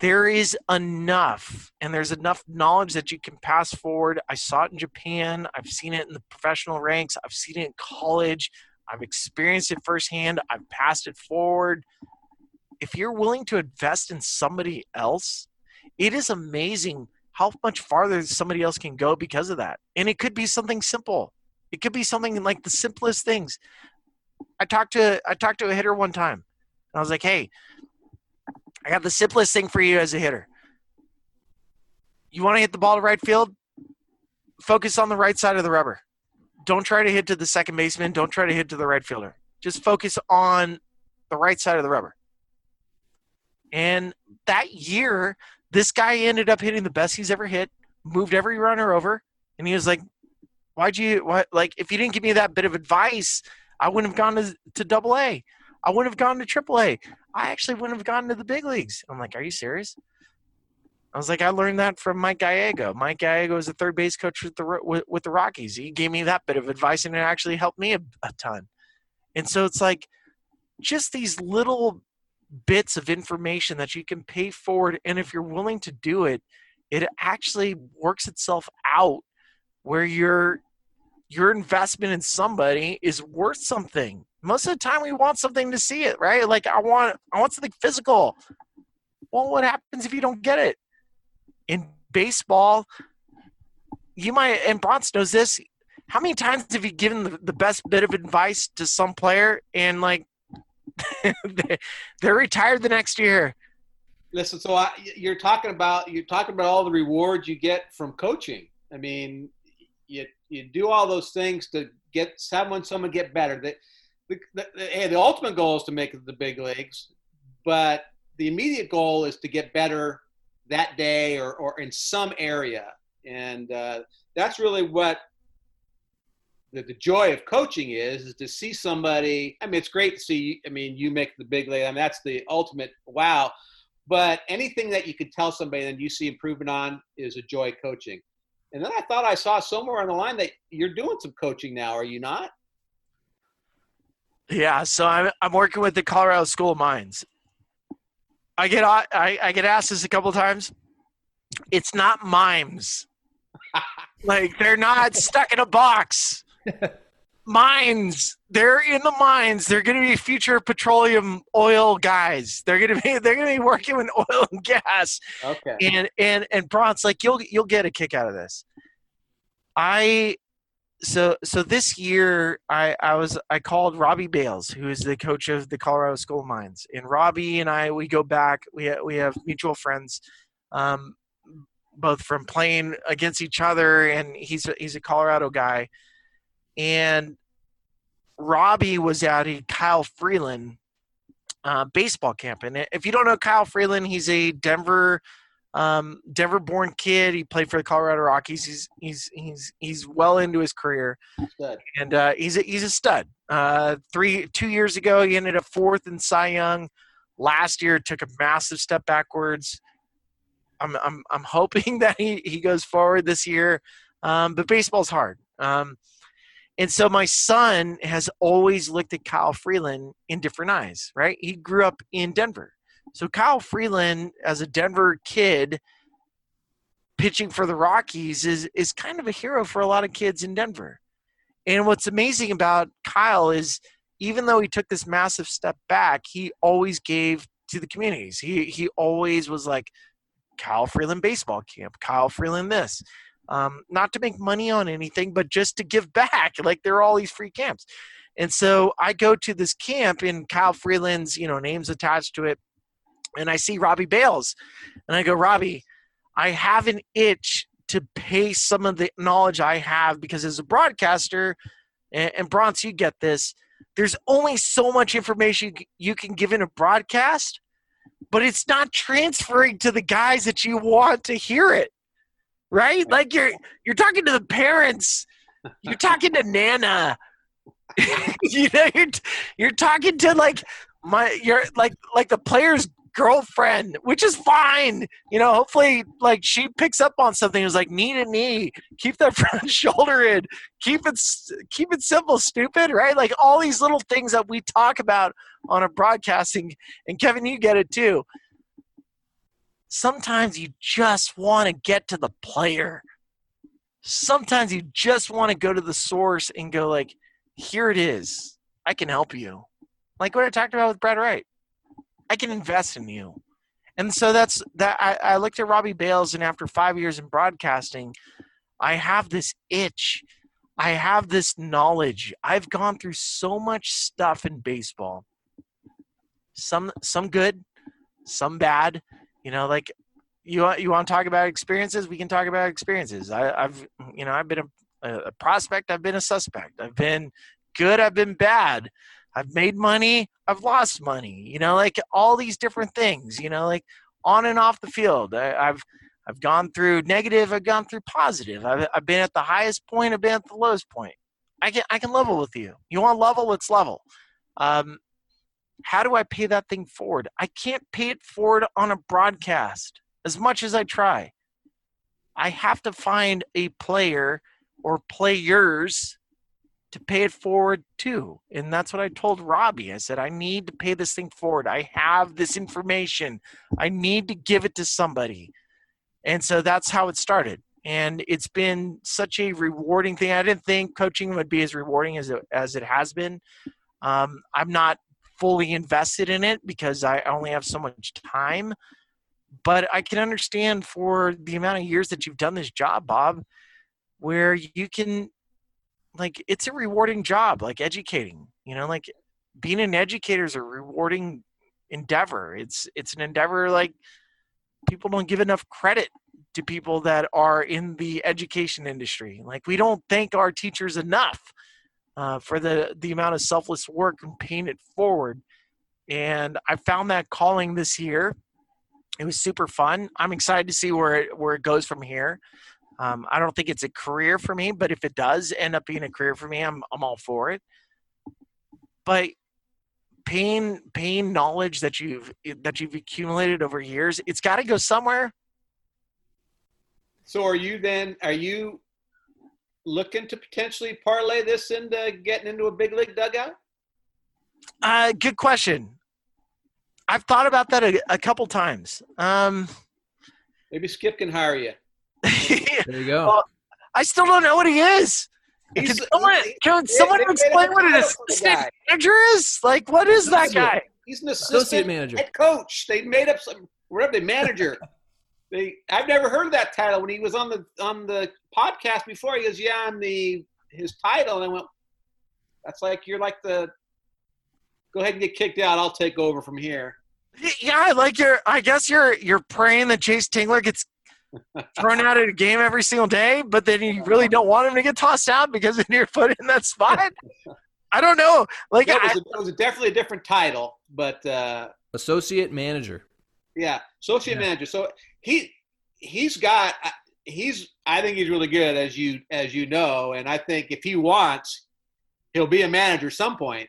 there is enough, and there's enough knowledge that you can pass forward. I saw it in Japan. I've seen it in the professional ranks. I've seen it in college. I've experienced it firsthand. I've passed it forward. If you're willing to invest in somebody else, it is amazing how much farther somebody else can go because of that. And it could be something simple. It could be something like the simplest things. I talked to I talked to a hitter one time. And I was like, "Hey, I got the simplest thing for you as a hitter. You want to hit the ball to right field? Focus on the right side of the rubber. Don't try to hit to the second baseman, don't try to hit to the right fielder. Just focus on the right side of the rubber." And that year, this guy ended up hitting the best he's ever hit, moved every runner over, and he was like, "Why'd you? What? Like, if you didn't give me that bit of advice, I wouldn't have gone to to Double A. I wouldn't have gone to Triple A. I actually wouldn't have gone to the big leagues." I'm like, "Are you serious?" I was like, "I learned that from Mike Gallego. Mike Gallego was a third base coach with the with, with the Rockies. He gave me that bit of advice, and it actually helped me a, a ton." And so it's like just these little bits of information that you can pay forward and if you're willing to do it it actually works itself out where your your investment in somebody is worth something most of the time we want something to see it right like i want i want something physical well what happens if you don't get it in baseball you might and bronx knows this how many times have you given the, the best bit of advice to some player and like they- they're retired the next year Listen, so I, you're talking about you're talking about all the rewards you get from coaching. I mean, you you do all those things to get someone someone get better. That the, the, the, the ultimate goal is to make it the big leagues, but the immediate goal is to get better that day or, or in some area. And uh, that's really what the, the joy of coaching is, is to see somebody. I mean, it's great to see, I mean, you make the big league. I mean, that's the ultimate wow. But anything that you can tell somebody and you see improvement on is a joy coaching. And then I thought I saw somewhere on the line that you're doing some coaching now, are you not? Yeah, so I'm I'm working with the Colorado School of Mines. I get I, I get asked this a couple times. It's not mimes. like they're not stuck in a box. mines. They're in the mines. They're going to be future petroleum oil guys. They're going to be they're going to be working with oil and gas. Okay. And and and Bronx, like you'll you'll get a kick out of this. I so so this year I I was I called Robbie Bales, who is the coach of the Colorado School of Mines, and Robbie and I we go back. We ha- we have mutual friends, um, both from playing against each other, and he's a, he's a Colorado guy, and Robbie was at a Kyle Freeland uh, baseball camp, and if you don't know Kyle Freeland, he's a Denver um, Denver-born kid. He played for the Colorado Rockies. He's he's he's he's well into his career, Good. and uh, he's a, he's a stud. Uh, three two years ago, he ended up fourth in Cy Young. Last year, took a massive step backwards. I'm I'm I'm hoping that he he goes forward this year, um, but baseball's hard. Um, and so my son has always looked at Kyle Freeland in different eyes, right? He grew up in Denver. So Kyle Freeland, as a Denver kid, pitching for the Rockies is is kind of a hero for a lot of kids in Denver. And what's amazing about Kyle is even though he took this massive step back, he always gave to the communities. He he always was like Kyle Freeland baseball camp, Kyle Freeland this. Um, not to make money on anything, but just to give back. Like there are all these free camps. And so I go to this camp and Kyle Freeland's, you know, name's attached to it and I see Robbie Bales, and I go, Robbie, I have an itch to pay some of the knowledge I have because as a broadcaster, and, and Bronx, you get this. There's only so much information you can give in a broadcast, but it's not transferring to the guys that you want to hear it, right? Like you're you're talking to the parents, you're talking to Nana, you know, you're, you're talking to like my you're like like the players girlfriend, which is fine. You know, hopefully, like she picks up on something. It's like knee to knee, keep that front shoulder in, keep it keep it simple, stupid, right? Like all these little things that we talk about on a broadcasting. And Kevin, you get it too. Sometimes you just want to get to the player. Sometimes you just want to go to the source and go like, here it is. I can help you. Like what I talked about with Brad Wright I can invest in you. And so that's that. I, I looked at Robbie Bales, and after five years in broadcasting, I have this itch. I have this knowledge. I've gone through so much stuff in baseball. Some some good, some bad. You know, like you you want to talk about experiences? We can talk about experiences. I, have you know I've been a, a prospect. I've been a suspect. I've been good. I've been bad. I've made money, I've lost money, you know, like all these different things, you know, like on and off the field. I, have I've gone through negative, I've gone through positive. I've, I've been at the highest point, I've been at the lowest point. I can I can level with you. You want level? Let's level. Um, how do I pay that thing forward? I can't pay it forward on a broadcast as much as I try. I have to find a player or players to pay it forward too. And that's what I told Robbie. I said, I need to pay this thing forward. I have this information. I need to give it to somebody. And so that's how it started. And it's been such a rewarding thing. I didn't think coaching would be as rewarding as it, as it has been. Um, I'm not fully invested in it because I only have so much time. But I can understand for the amount of years that you've done this job, Bob, where you can like it's a rewarding job like educating you know like being an educator is a rewarding endeavor it's it's an endeavor like people don't give enough credit to people that are in the education industry. Like we don't thank our teachers enough uh, for the the amount of selfless work and paying it forward. And I found that calling this year. It was super fun. I'm excited to see where it, where it goes from here. Um, I don't think it's a career for me, but if it does end up being a career for me, I'm I'm all for it. But pain pain knowledge that you've that you've accumulated over years, it's got to go somewhere. So are you then? Are you looking to potentially parlay this into getting into a big league dugout? Uh, good question. I've thought about that a, a couple times. Um, Maybe Skip can hire you. There you go. Well, I still don't know what he is. Can someone, can someone they explain what an title for the assistant manager is? Like, what is that guy? He's an Associate assistant manager. head coach. They made up some whatever they manager. they I've never heard of that title. When he was on the on the podcast before, he goes, "Yeah, I'm the his title," and I went, "That's like you're like the go ahead and get kicked out. I'll take over from here." Yeah, I like you're. I guess you're you're praying that Jayce Tingler gets thrown out of a game every single day, but then you really don't want him to get tossed out because then you're put in that spot. I don't know. Like, Yeah, it, was a, it was definitely a different title, but uh, Associate manager. yeah, associate Yeah. manager. So he he's got he's I think he's really good as you as you know, and I think if he wants, he'll be a manager some point.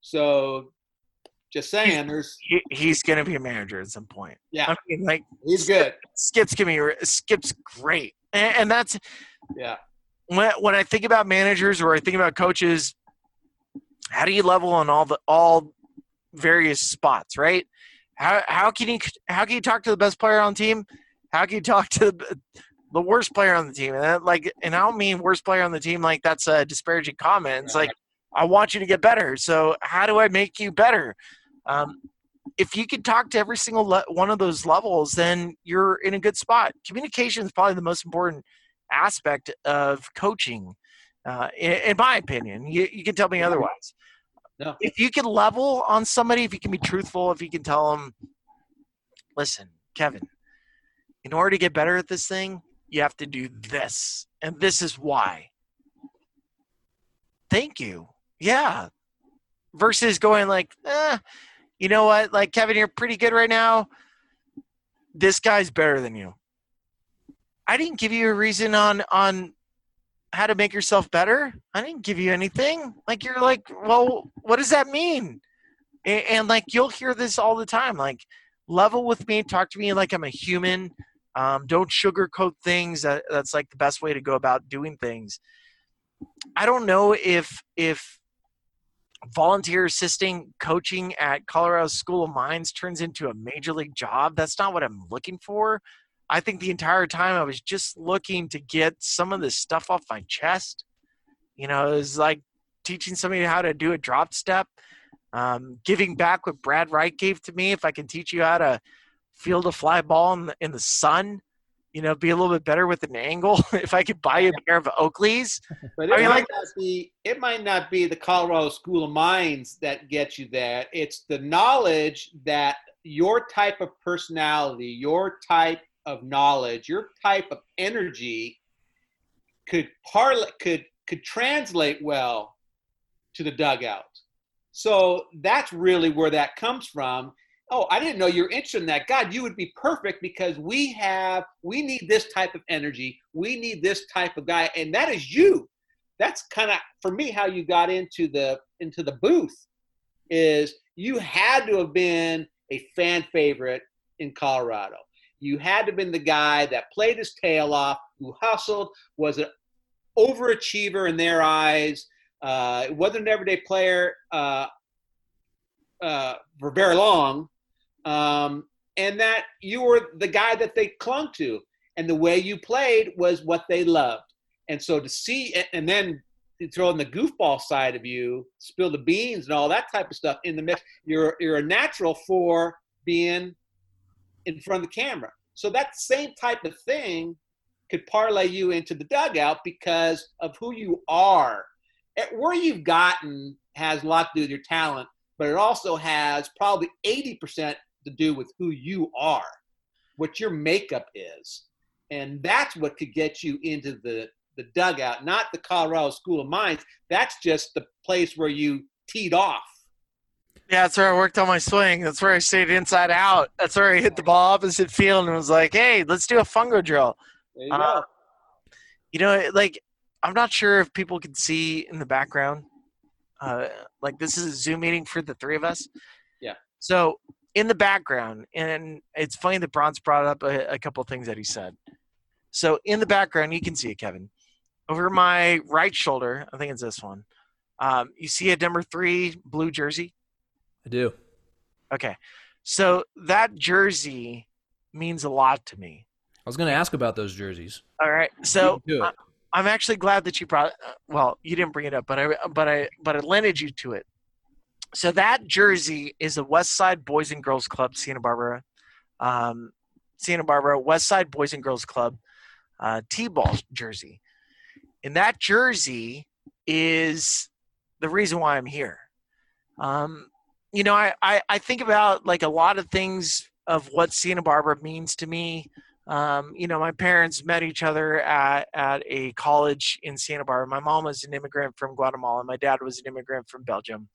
So just saying, there's he, he's gonna be a manager at some point. yeah, I mean, like he's good. Skip's gonna be Skip's great, and, and that's Yeah, when when I think about managers or I think about coaches, how do you level on all the all various spots, right? How how can you how can you talk to the best player on the team? How can you talk to the, the worst player on the team? And that, like, and I don't mean worst player on the team like that's a disparaging comment. It's like I want you to get better. So how do I make you better? Um, if you can talk to every single le- one of those levels, then you're in a good spot. Communication is probably the most important aspect of coaching, uh, in, in my opinion. You, you can tell me otherwise. No. If you can level on somebody, if you can be truthful, if you can tell them, listen, Kevin, in order to get better at this thing, you have to do this, and this is why. Thank you. Yeah. Versus going like, eh, you know what? Like, Kevin, you're pretty good right now. This guy's better than you. I didn't give you a reason on on how to make yourself better. I didn't give you anything. Like you're like, well, what does that mean? And, and like you'll hear this all the time. Like, level with me, talk to me like I'm a human. Um, don't sugarcoat things. That, that's like the best way to go about doing things. I don't know if if volunteer assisting coaching at Colorado School of Mines turns into a major league job. That's not what I'm looking for. I think the entire time I was just looking to get some of this stuff off my chest. You know, it was like teaching somebody how to do a drop step, um, giving back what Brad Wright gave to me. If I can teach you how to field a fly ball in the, in the sun, you know, be a little bit better with an angle. if I could buy you a pair of Oakleys, but I it mean, might like- not be it might not be the Colorado School of Mines that gets you there. It's the knowledge that your type of personality, your type of knowledge, your type of energy could parlay could could translate well to the dugout. So that's really where that comes from. Oh, I didn't know you're interested in that. God, you would be perfect because we have we need this type of energy. We need this type of guy, and that is you. That's kind of for me how you got into the into the booth is you had to have been a fan favorite in Colorado. You had to have been the guy that played his tail off, who hustled, was an overachiever in their eyes. Uh, wasn't an everyday player uh, uh, for very long, um, and that you were the guy that they clung to, and the way you played was what they loved. And so to see, and then throw in the goofball side of you, spill the beans and all that type of stuff in the mix, you're you're a natural for being in front of the camera. So that same type of thing could parlay you into the dugout because of who you are. At where you've gotten has a lot to do with your talent, but it also has probably 80% to do with who you are. what your makeup is. And that's what could get you into the, the dugout, not the Colorado School of Mines. That's just the place where you teed off. Yeah, that's where I worked on my swing. That's where I stayed inside out. That's where I hit the ball opposite field and was like, hey, let's do a fungo drill. You Uh. You know, like, I'm not sure if people can see in the background. Uh, like, this is a Zoom meeting for the three of us. Yeah. So, in the background, and it's funny that Bronx brought up a, a couple things that he said. So, in the background, you can see it, Kevin. Over my right shoulder, I think it's this one, um, you see a number three blue jersey. I do. Okay. So that jersey means a lot to me. I was going to ask about those jerseys. All right. So You do it. I, I'm actually glad that you brought uh, well, you didn't bring it up, but I but I but I lended you to it. So that jersey is a West Side Boys and Girls Club, Santa Barbara. Um, Santa Barbara West Side Boys and Girls Club uh, T-ball jersey. And that jersey is the reason why I'm here. Um, you know, I, I, I think about like a lot of things of what Santa Barbara means to me. Um, you know, my parents met each other at, at a college in Santa Barbara. My mom was an immigrant from Guatemala. My dad was an immigrant from Belgium.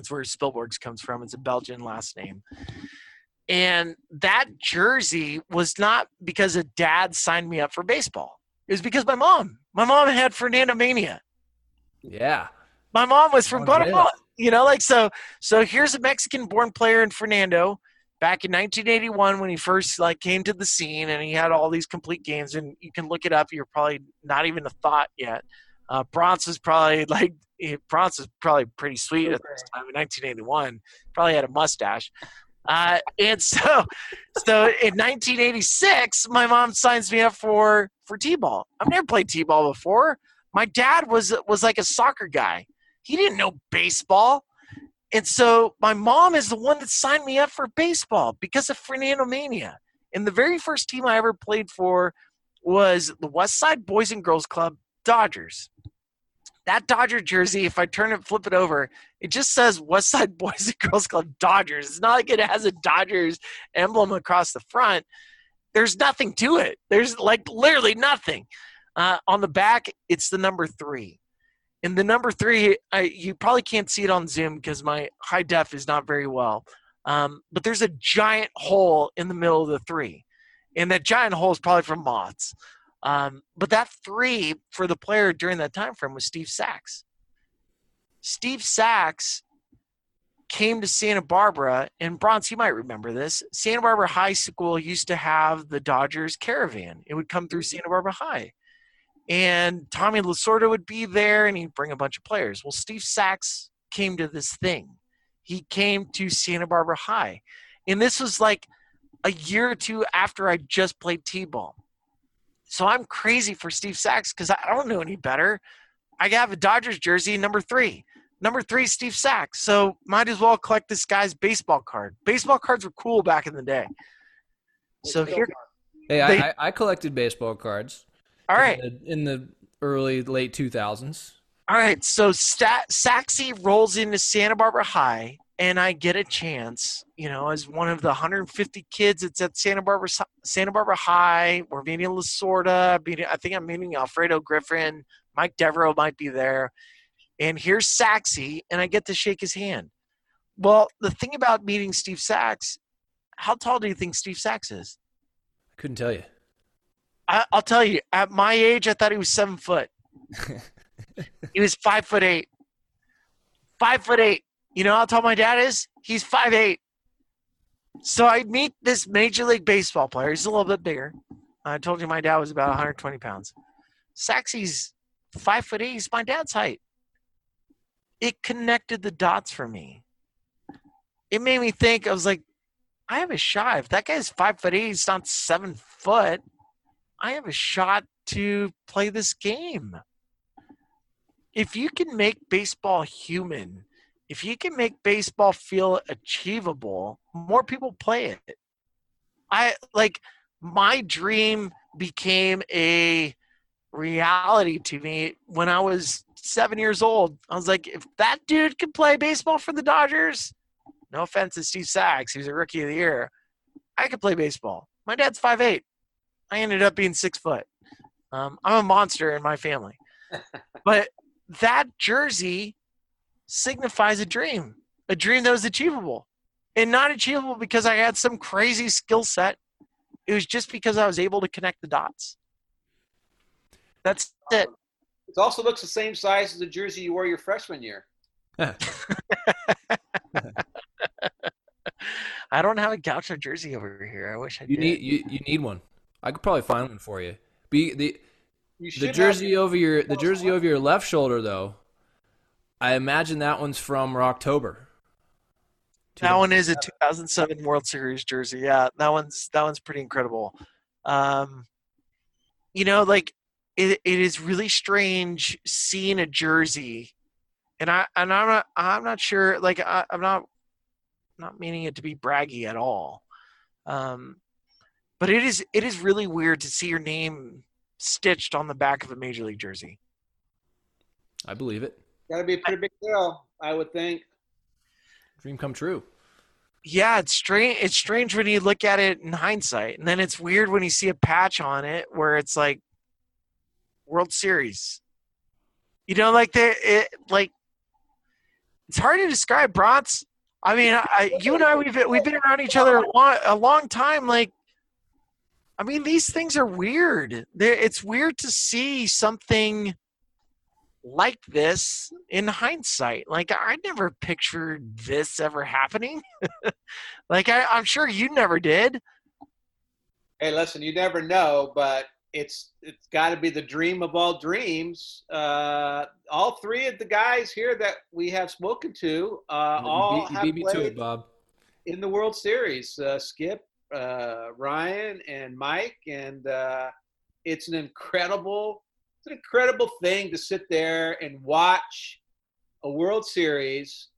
That's where Spilborghs comes from. It's a Belgian last name. And that jersey was not because a dad signed me up for baseball. It was because my mom. My mom had Fernando Mania. Yeah. My mom was from Oh, Guatemala. You know, like so. So here's a Mexican-born player in Fernando back in 1981 when he first like came to the scene, and he had all these complete games. And you can look it up. You're probably not even a thought yet. Uh, Bronx was probably like Bronx was probably pretty sweet at this time in 1981. Probably had a mustache. Uh, and so, so in 1986, my mom signs me up for for t-ball. I've never played t-ball before. My dad was was like a soccer guy. He didn't know baseball. And so my mom is the one that signed me up for baseball because of Fernando Mania. And the very first team I ever played for was the West Side Boys and Girls Club Dodgers. That Dodger jersey, if I turn it, flip it over, it just says West Side Boys and Girls Club Dodgers. It's not like it has a Dodgers emblem across the front. There's nothing to it. There's like literally nothing. Uh, on the back, it's the number three. And the number three, I, you probably can't see it on Zoom because my high def is not very well. Um, but there's a giant hole in the middle of the three. And that giant hole is probably from moths. Um, but that three for the player during that time frame was Steve Sax. Steve Sax came to Santa Barbara, and Bronx, you might remember this. Santa Barbara High School used to have the Dodgers caravan. It would come through Santa Barbara High. And Tommy Lasorda would be there and he'd bring a bunch of players. Well, Steve Sax came to this thing. He came to Santa Barbara High. And this was like a year or two after I just played T ball. So I'm crazy for Steve Sax because I don't know any better. I have a Dodgers jersey, number three. Number three, Steve Sax. So might as well collect this guy's baseball card. Baseball cards were cool back in the day. So here, Hey, They- I, I, I collected baseball cards. all right. In the, in the early, late 2000s. All right, so Stat- Saxy rolls into Santa Barbara High, and I get a chance, you know, as one of the 150 kids that's at Santa Barbara Santa Barbara High. We're meeting Lasorda. Meeting, I think I'm meeting Alfredo Griffin. Mike Devereaux might be there. And here's Saxy, and I get to shake his hand. Well, the thing about meeting Steve Sax, how tall do you think Steve Sax is? I couldn't tell you. I, I'll tell you, at my age, I thought he was seven foot. he was five foot eight. Five foot eight. You know how tall my dad is? He's five eight. So I meet this major league baseball player. He's a little bit bigger. I told you my dad was about 120 pounds. Saxy's five foot eight. He's my dad's height. It connected the dots for me. It made me think. I was like, I have a shot. If that guy's five foot eight, he's not seven foot. I have a shot to play this game. If you can make baseball human, if you can make baseball feel achievable, more people play it. I like my dream became a reality to me when I was seven years old. I was like, if that dude could play baseball for the Dodgers, no offense to Steve Sax, he was a rookie of the year. I could play baseball. My dad's five eight. I ended up being six foot. Um, I'm a monster in my family. but that jersey signifies a dream, a dream that was achievable. And not achievable because I had some crazy skill set. It was just because I was able to connect the dots. That's it. It also looks the same size as the jersey you wore your freshman year. I don't have a Gaucho jersey over here. I wish I You did. need you, you need one. I could probably find one for you. Be the You should the have- jersey over your the jersey over your left shoulder though. I imagine that one's from October. that one is a 2007 World Series jersey. Yeah, that one's that one's pretty incredible. Um, you know, like it, it is really strange seeing a jersey, and I and I'm not I'm not sure. Like I, I'm not not meaning it to be braggy at all. Um, but it is it is really weird to see your name stitched on the back of a major league jersey. I believe it. Got to be a pretty big deal, I would think. Dream come true. Yeah, it's strange. It's strange when you look at it in hindsight, and then it's weird when you see a patch on it where it's like World Series. You know, like they, it, like it's hard to describe. Brats. I mean, I, you and I, we've we've been around each other a long, a long time. Like, I mean, these things are weird. They're, it's weird to see something like this in hindsight. Like I never pictured this ever happening. like I, I'm sure you never did. Hey, listen, you never know, but it's it's got to be the dream of all dreams. Uh, all three of the guys here that we have spoken to, uh, You all beat, have beat me to played it, Bob. in the World Series. Uh, Skip, uh, Ryan, and Mike, and uh, it's an incredible, it's an incredible thing to sit there and watch a World Series,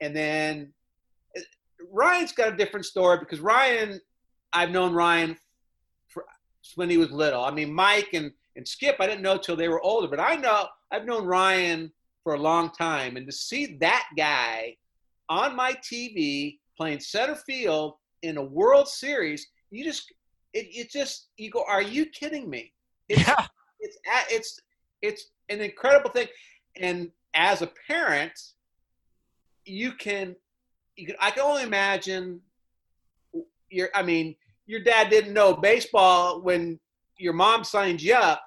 and then uh, Ryan's got a different story because Ryan, I've known Ryan for, when he was little. I mean, Mike and and Skip, I didn't know till they were older, but I know I've known Ryan for a long time, and to see that guy on my TV playing center field in a World Series, you just it, it just you go, are you kidding me? It's, Yeah. It's it's it's an incredible thing, and as a parent, you can you can I can only imagine your I mean your dad didn't know baseball when your mom signed you up,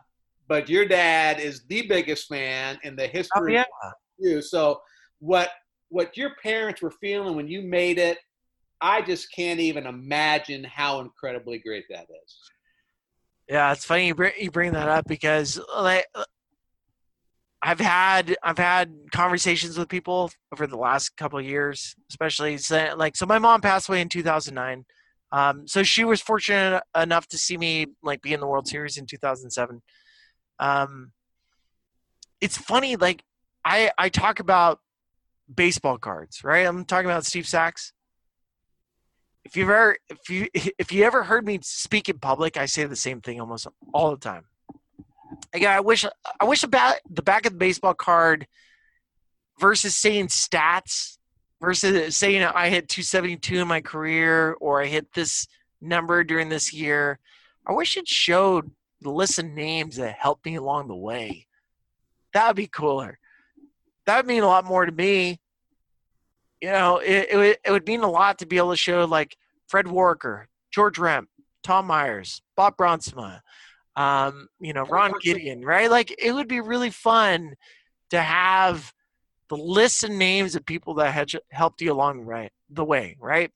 but your dad is the biggest fan in the history Oh yeah. you. So what what your parents were feeling when you made it, I just can't even imagine how incredibly great that is. Yeah, it's funny you bring, you bring that up because like I've had I've had conversations with people over the last couple years, especially like so. My mom passed away in 2009, um, so she was fortunate enough to see me like be in the World Series in 2007. Um, it's funny, like I I talk about baseball cards, right? I'm talking about Steve Sax. If you've ever if you if you ever heard me speak in public, I say the same thing almost all the time. Again, I wish I wish about the back of the baseball card versus saying stats versus saying I hit 272 in my career or I hit this number during this year. I wish it showed the list of names that helped me along the way. That would be cooler. That would mean a lot more to me. You know, it, it, would, it would mean a lot to be able to show like Fred Walker, George Remp, Tom Myers, Bob Brontsema, um, you know, Ron Gideon, right? Like it would be really fun to have the list and names of people that had helped you along the right the way, right?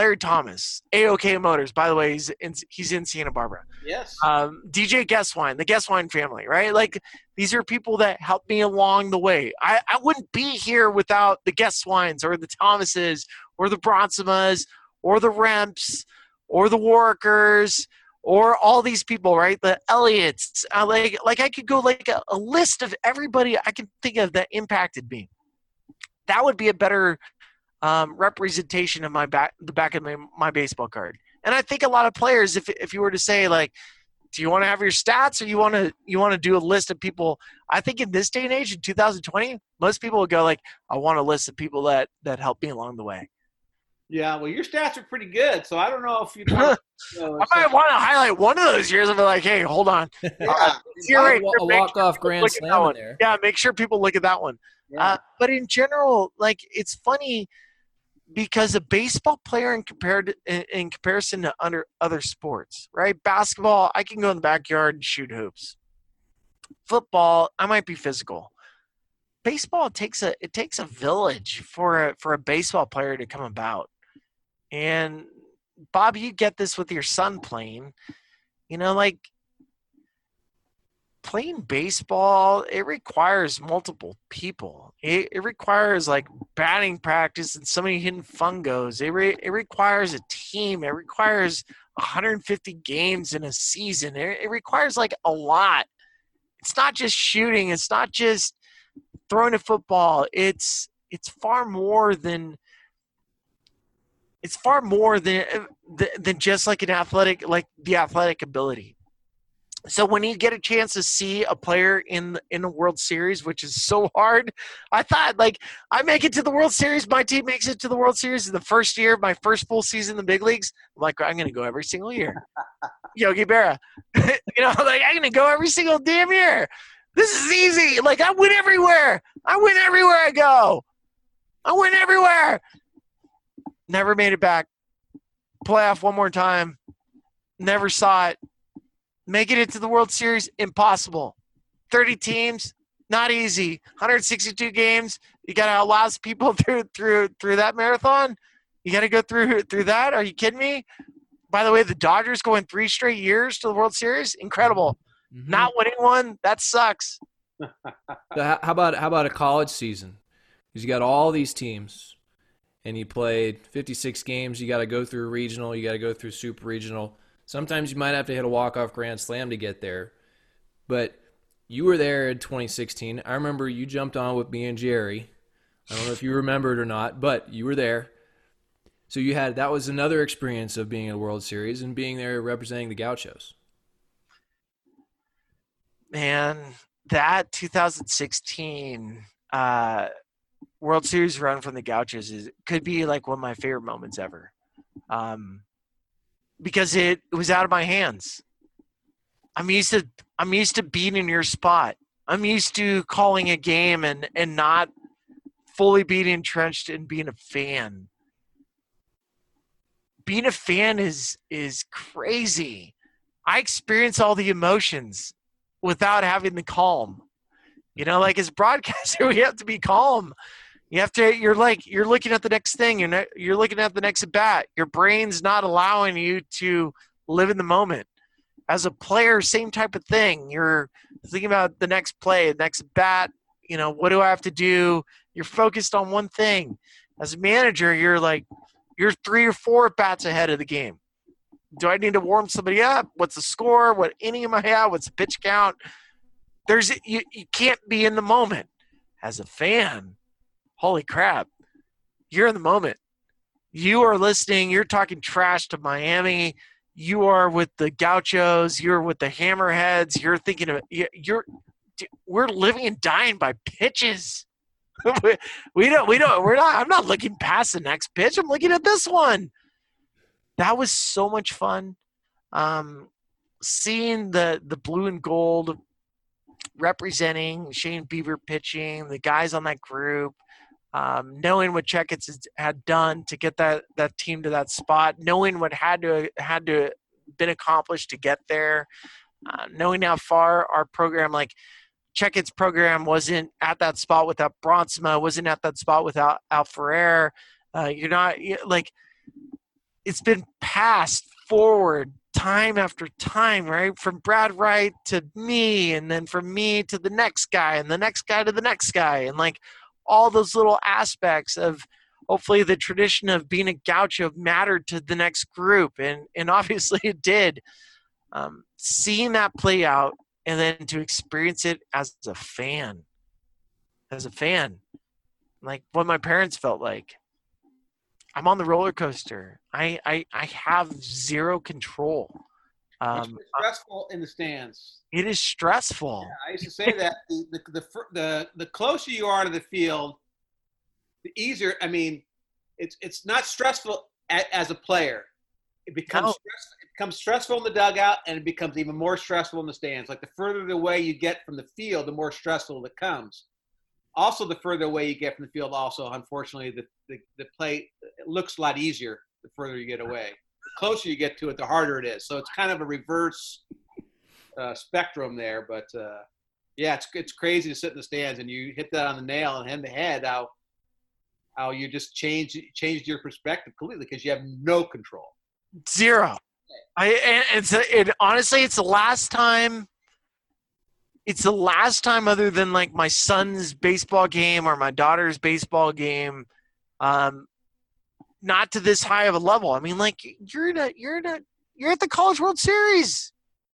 Larry Thomas, AOK Motors. By the way, he's in, he's in Santa Barbara. Yes. Um, DJ Guestwine, the Guestwine family, right? Like these are people that helped me along the way. I, I wouldn't be here without the Guestwines or the Thomases or the Brontsemas or the Remps or the Workers or all these people, right? The Elliots. Uh, like, like I could go like a, a list of everybody I can think of that impacted me. That would be a better um, representation of my back, the back of my, my baseball card. And I think a lot of players, if if you were to say like, do you want to have your stats or you want to you want to do a list of people? I think in this day and age, in 2020, most people would go like, I want a list of people that that helped me along the way. Yeah, well, your stats are pretty good, so I don't know if you. Know, I might want to highlight one of those years and be like, "Hey, hold on, yeah, you're right." a Make walk off sure grand look at that slam in there. Yeah, make sure people look at that one. yeah. Uh, but in general, like it's funny because a baseball player in compared in, comparison to under other sports, right? Basketball, I can go in the backyard and shoot hoops. Football, I might be physical. Baseball it takes a it takes a village for a for a baseball player to come about. And Bob, you get this with your son playing. You know, like playing baseball it requires multiple people. It, it requires like batting practice and somebody hitting fungos. It, re, it requires a team. It requires 150 games in a season. It, it requires like a lot. It's not just shooting. It's not just throwing a football. It's it's far more than it's far more than uh, than just like an athletic like the athletic ability so when you get a chance to see a player in in a World Series, which is so hard, I thought like I make it to the World Series, my team makes it to the World Series in the first year of my first full season in the big leagues. I'm like, I'm gonna go every single year. Yogi Berra. you know, like I'm gonna go every single damn year. This is easy. Like I win everywhere. I win everywhere I go. I win everywhere. Never made it back. Playoff one more time. Never saw it making it to the World Series impossible. 30 teams, not easy. 162 games, you got to outlast people through through through that marathon. You got to go through through that. Are you kidding me? By the way, the Dodgers going three straight years to the World Series, incredible. Mhm. Not winning one, that sucks. So how how about how about a college season? Because you got all these teams, and you played 56 games. You got to go through regional. You got to go through super regional. Sometimes you might have to hit a walk off grand slam to get there. But you were there in 2016. I remember you jumped on with me and Jerry. I don't know if you remember it or not, but you were there. So you had that was another experience of being in a World Series and being there representing the Gauchos. Man, that 2016 uh, World Series run from the Gauchos is could be like one of my favorite moments ever, um, because it, it was out of my hands. I'm used to I'm used to being in your spot. I'm used to calling a game and and not fully being entrenched and being a fan. Being a fan is is crazy. I experience all the emotions without having the calm. You know, like as broadcaster, we have to be calm. You have to. You're like you're looking at the next thing. You're you're looking at the next at bat. Your brain's not allowing you to live in the moment. As a player, same type of thing. You're thinking about the next play, the next bat. You know, what do I have to do? You're focused on one thing. As a manager, you're like you're three or four bats ahead of the game. Do I need to warm somebody up? What's the score? What inning am I at? What's the pitch count? There's you, you can't be in the moment. As a fan, holy crap, you're in the moment. You are listening. You're talking trash to Miami. You are with the Gauchos. You're with the Hammerheads. You're thinking of you- you're. We're living and dying by pitches. we we don't. We don't. We're not. I'm not looking past the next pitch. I'm looking at this one. That was so much fun. Um, seeing the the blue and gold representing Shane Bieber pitching, the guys on that group, um, knowing what Checketts had done to get that that team to that spot, knowing what had to had to been accomplished to get there, uh, knowing how far our program like Checketts program wasn't at that spot without Brontsema, wasn't at that spot without Al Ferrer. Uh, you're not like it's been passed forward time after time, right? From Brad Wright to me, and then from me to the next guy, and the next guy to the next guy, and like all those little aspects of hopefully the tradition of being a gaucho mattered to the next group, and and obviously it did. Um, seeing that play out, and then to experience it as a fan, as a fan, like what my parents felt like. I'm on the roller coaster. I I, I have zero control. Um, it's stressful in the stands. it is stressful. I used to say that the, the the the the closer you are to the field, the easier. I mean, it's it's not stressful a, as a player. It becomes No. stress, it becomes stressful in the dugout, and it becomes even more stressful in the stands. Like the further away you get from the field, the more stressful it comes. Also, the further away you get from the field, also unfortunately, the the, the play looks a lot easier the further you get away. Closer you get to it, the harder it is. So it's kind of a reverse uh, spectrum there. But uh, yeah, it's it's crazy to sit in the stands and you hit that on the nail and hit the head. How how you just changed changed your perspective completely because you have no control. Zero. I and it's it honestly it's the last time it's the last time other than like my son's baseball game or my daughter's baseball game um not to this high of a level. I mean like you're in a you're in a you're at the College World Series.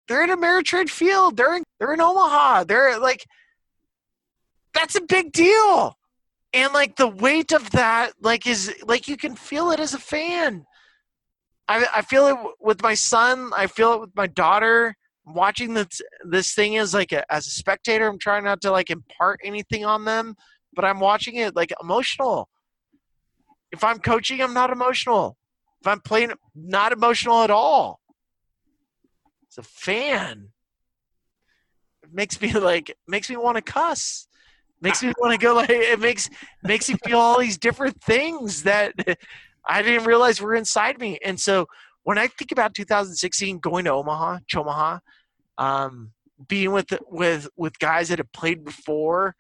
They're in Ameritrade Field. They're in they're in Omaha. They're like that's a big deal. And like the weight of that like is like you can feel it as a fan. I, I feel it with my son. I feel it with my daughter. Watching this this thing is like a, as a spectator, I'm trying not to like impart anything on them, but I'm watching it like emotional. If I'm coaching, I'm not emotional. If I'm playing, not emotional at all. As a fan, it makes me like makes me want to cuss. Makes me want to go like it makes makes me feel all these different things that I didn't realize were inside me. And so when I think about 2016 going to Omaha, Chomaha, um, being with with with guys that have played before,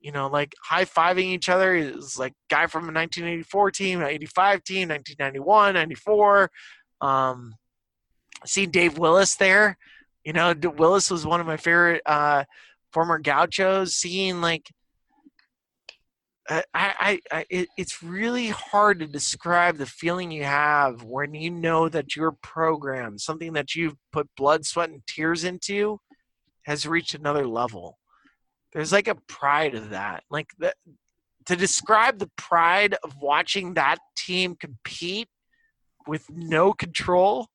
you know, like high fiving each other is like guy from a 1984 team, 85 team, 1991, 94. Um, seeing Dave Willis there, you know, Willis was one of my favorite uh, former Gauchos. Seeing like I, I, I it, it's really hard to describe the feeling you have when you know that your program, something that you've put blood, sweat, and tears into, has reached another level. There's like a pride of that. Like the, to describe the pride of watching that team compete with no control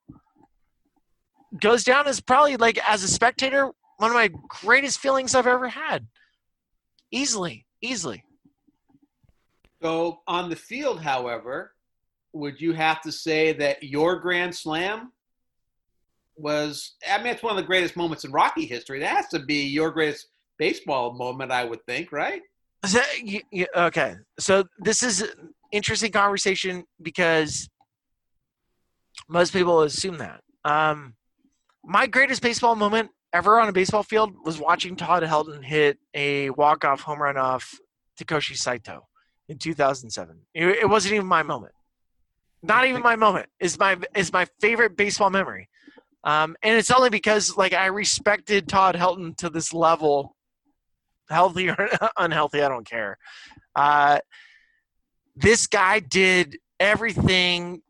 goes down as probably like as a spectator one of my greatest feelings I've ever had. Easily, easily. So on the field, however, would you have to say that your grand slam was? I mean, it's one of the greatest moments in Rocky history. That has to be your greatest baseball moment, I would think, right? So, okay, so this is an interesting conversation because most people assume that. Um, my greatest baseball moment ever on a baseball field was watching Todd Helton hit a walk-off home run off Takeshi Saito in 2007. It, it wasn't even my moment. Not even my moment. Is my is my favorite baseball memory. Um, and it's only because like I respected Todd Helton to this level, healthy or unhealthy, I don't care. Uh, this guy did everything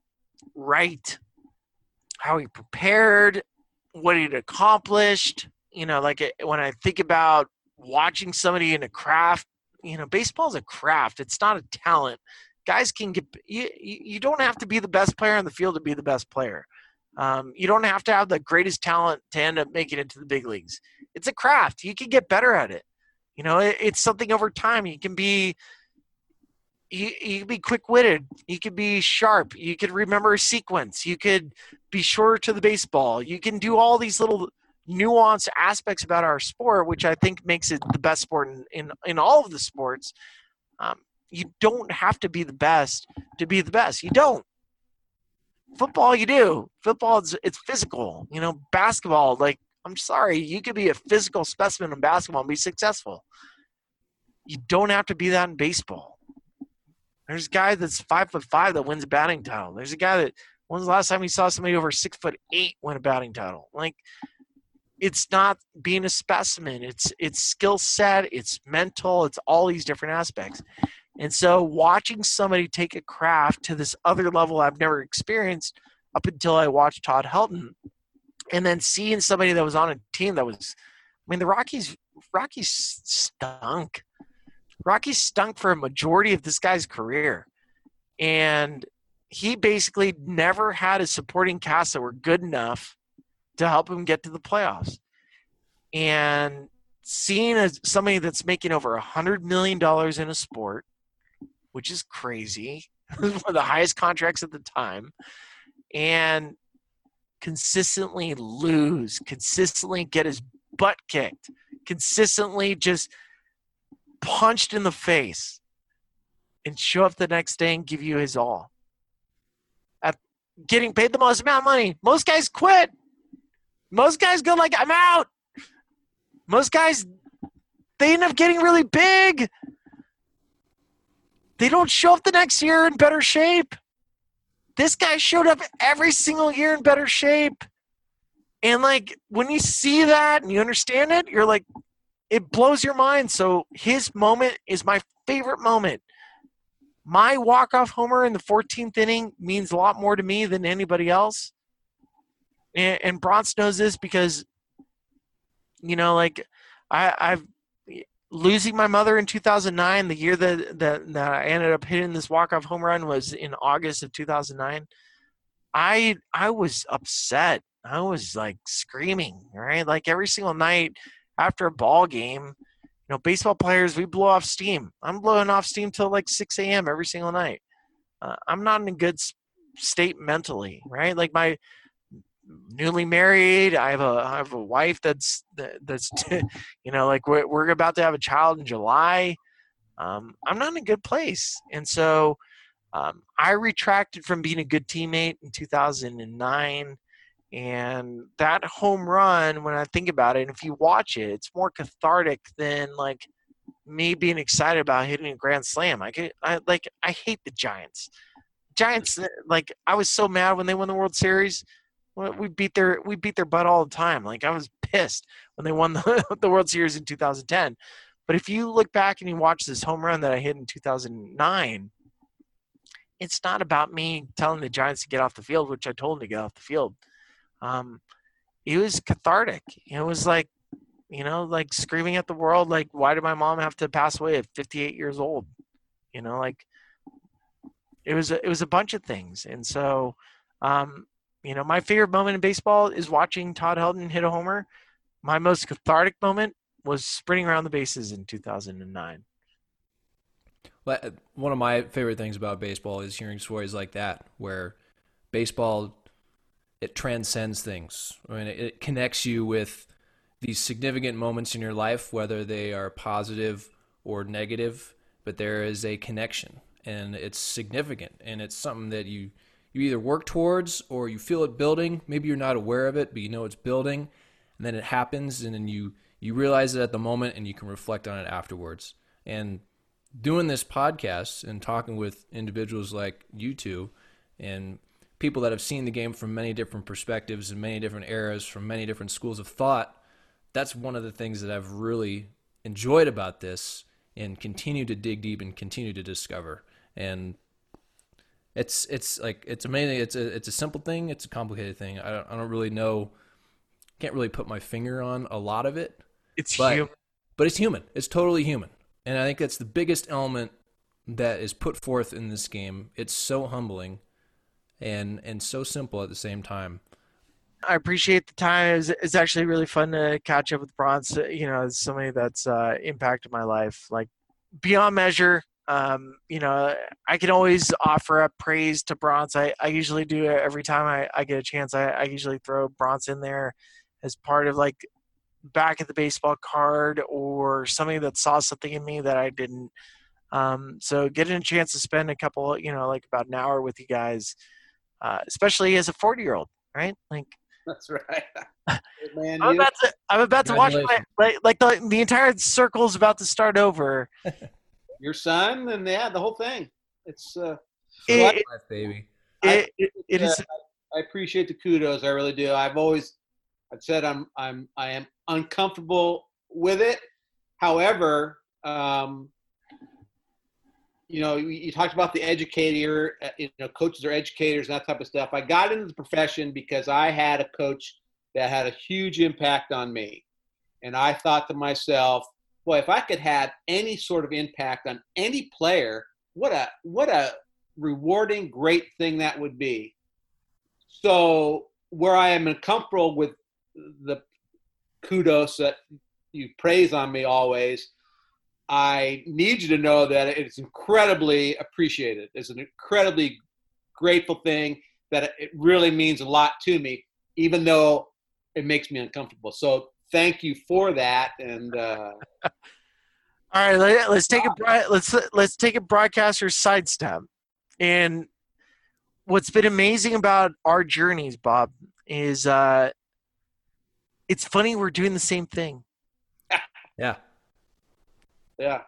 right. How he prepared, what he'd accomplished. You know, like it, when I think about watching somebody in a craft, you know, baseball's a craft. It's not a talent. Guys can get you. You don't have to be the best player on the field to be the best player. Um, you don't have to have the greatest talent to end up making it to the big leagues. It's a craft. You can get better at it. You know, it, it's something over time. You can be you, you can be quick-witted. You could be sharp. You could remember a sequence. You could be sure to the baseball. You can do all these little nuanced aspects about our sport which i think makes it the best sport in, in, in all of the sports. Um, you don't have to be the best to be the best. You don't. Football you do. Football is it's physical. You know basketball like i'm sorry you could be a physical specimen in basketball and be successful you don't have to be that in baseball there's a guy that's five foot five that wins a batting title. There's a guy that when's the last time you saw somebody over six foot eight win a batting title? Like it's not being a specimen. It's it's skill set, it's mental, it's all these different aspects. And so watching somebody take a craft to this other level I've never experienced up until I watched Todd Helton and then seeing somebody that was on a team that was I mean the Rockies Rockies stunk. Rocky stunk for a majority of this guy's career. And he basically never had a supporting cast that were good enough to help him get to the playoffs. And seeing as somebody that's making over a hundred million dollars in a sport, which is crazy, one of the highest contracts at the time, and consistently lose, consistently get his butt kicked, consistently just punched in the face, and show up the next day and give you his all. At getting paid the most amount of money, most guys quit. Most guys go like, "I'm out." Most guys, they end up getting really big. They don't show up the next year in better shape. This guy showed up every single year in better shape. And like when you see that and you understand it, you're like, it blows your mind. So his moment is my favorite moment. My walk-off homer in the 14th inning means a lot more to me than anybody else. And, and Bronx knows this because, you know, like I, I've losing my mother in 2009 the year that, that, that i ended up hitting this walk-off home run was in august of 2009 i i was upset. I was like screaming right? Like every single night after a ball game you know baseball players we blow off steam. I'm blowing off steam till like 6 a.m every single night. Uh, i'm not in a good state mentally right? Like my newly married. I have a I have a wife that's that's you know like we're we're about to have a child in July. Um, I'm not in a good place, and so um, I retracted from being a good teammate in 2009. And that home run, when I think about it, and if you watch it, it's more cathartic than like me being excited about hitting a grand slam. I get, I like, I hate the Giants. Giants, like, I was so mad when they won the World Series we beat their we beat their butt all the time. Like I was pissed when they won the, the World Series in 2010. But if you look back and you watch this home run that I hit in 2009, it's not about me telling the Giants to get off the field, which I told them to get off the field. Um, it was cathartic. It was like, you know, like screaming at the world, like, why did my mom have to pass away at 58 years old? You know, like it was a, it was a bunch of things, and so um, you know, my favorite moment in baseball is watching Todd Helton hit a homer. My most cathartic moment was sprinting around the bases in 2009. Well, one of my favorite things about baseball is hearing stories like that, where baseball it transcends things. I mean, it connects you with these significant moments in your life, whether they are positive or negative. But there is a connection, and it's significant, and it's something that you you either work towards or you feel it building. Maybe you're not aware of it, but you know it's building, and then it happens, and then you you realize it at the moment, and you can reflect on it afterwards. And doing this podcast and talking with individuals like you two, and people that have seen the game from many different perspectives and many different eras, from many different schools of thought, that's one of the things that I've really enjoyed about this and continue to dig deep and continue to discover. And it's it's like it's amazing. It's a it's a simple thing. It's a complicated thing. I don't I don't really know. Can't really put my finger on a lot of it. It's but, human. but it's human. It's totally human, and I think that's the biggest element that is put forth in this game. It's so humbling, and and so simple at the same time. I appreciate the time. It's, it's actually really fun to catch up with Bronx. You know, as somebody that's uh, impacted my life like beyond measure um, you know, I can always offer up praise to Bronx. I, I usually do it every time I, I get a chance. I, I usually throw Bronx in there as part of like back at the baseball card or somebody that saw something in me that I didn't. Um, so getting a chance to spend a couple, you know, like about an hour with you guys, uh, especially as a 40 year old, right? Like, that's right. Man, I'm, about to, I'm about to watch my, like, like the, the entire circle's about to start over. your son and yeah, the whole thing. It's uh, it, it, baby. It, it, it is. I appreciate the kudos. I really do. I've always, I've said I'm, I'm, I am uncomfortable with it. However, um, you know, you, you talked about the educator. Uh, you know, coaches are educators and that type of stuff. I got into the profession because I had a coach that had a huge impact on me, and I thought to myself, boy, if I could have any sort of impact on any player, what a what a rewarding, great thing that would be. So where I am uncomfortable with the kudos that you praise on me always, I need you to know that it's incredibly appreciated. It's an incredibly grateful thing that it really means a lot to me, even though it makes me uncomfortable. So thank you for that. And uh, all right, let, us take a broad, let's let's take a broadcaster sidestep. And what's been amazing about our journeys, Bob, is uh, it's funny we're doing the same thing. yeah. Yeah.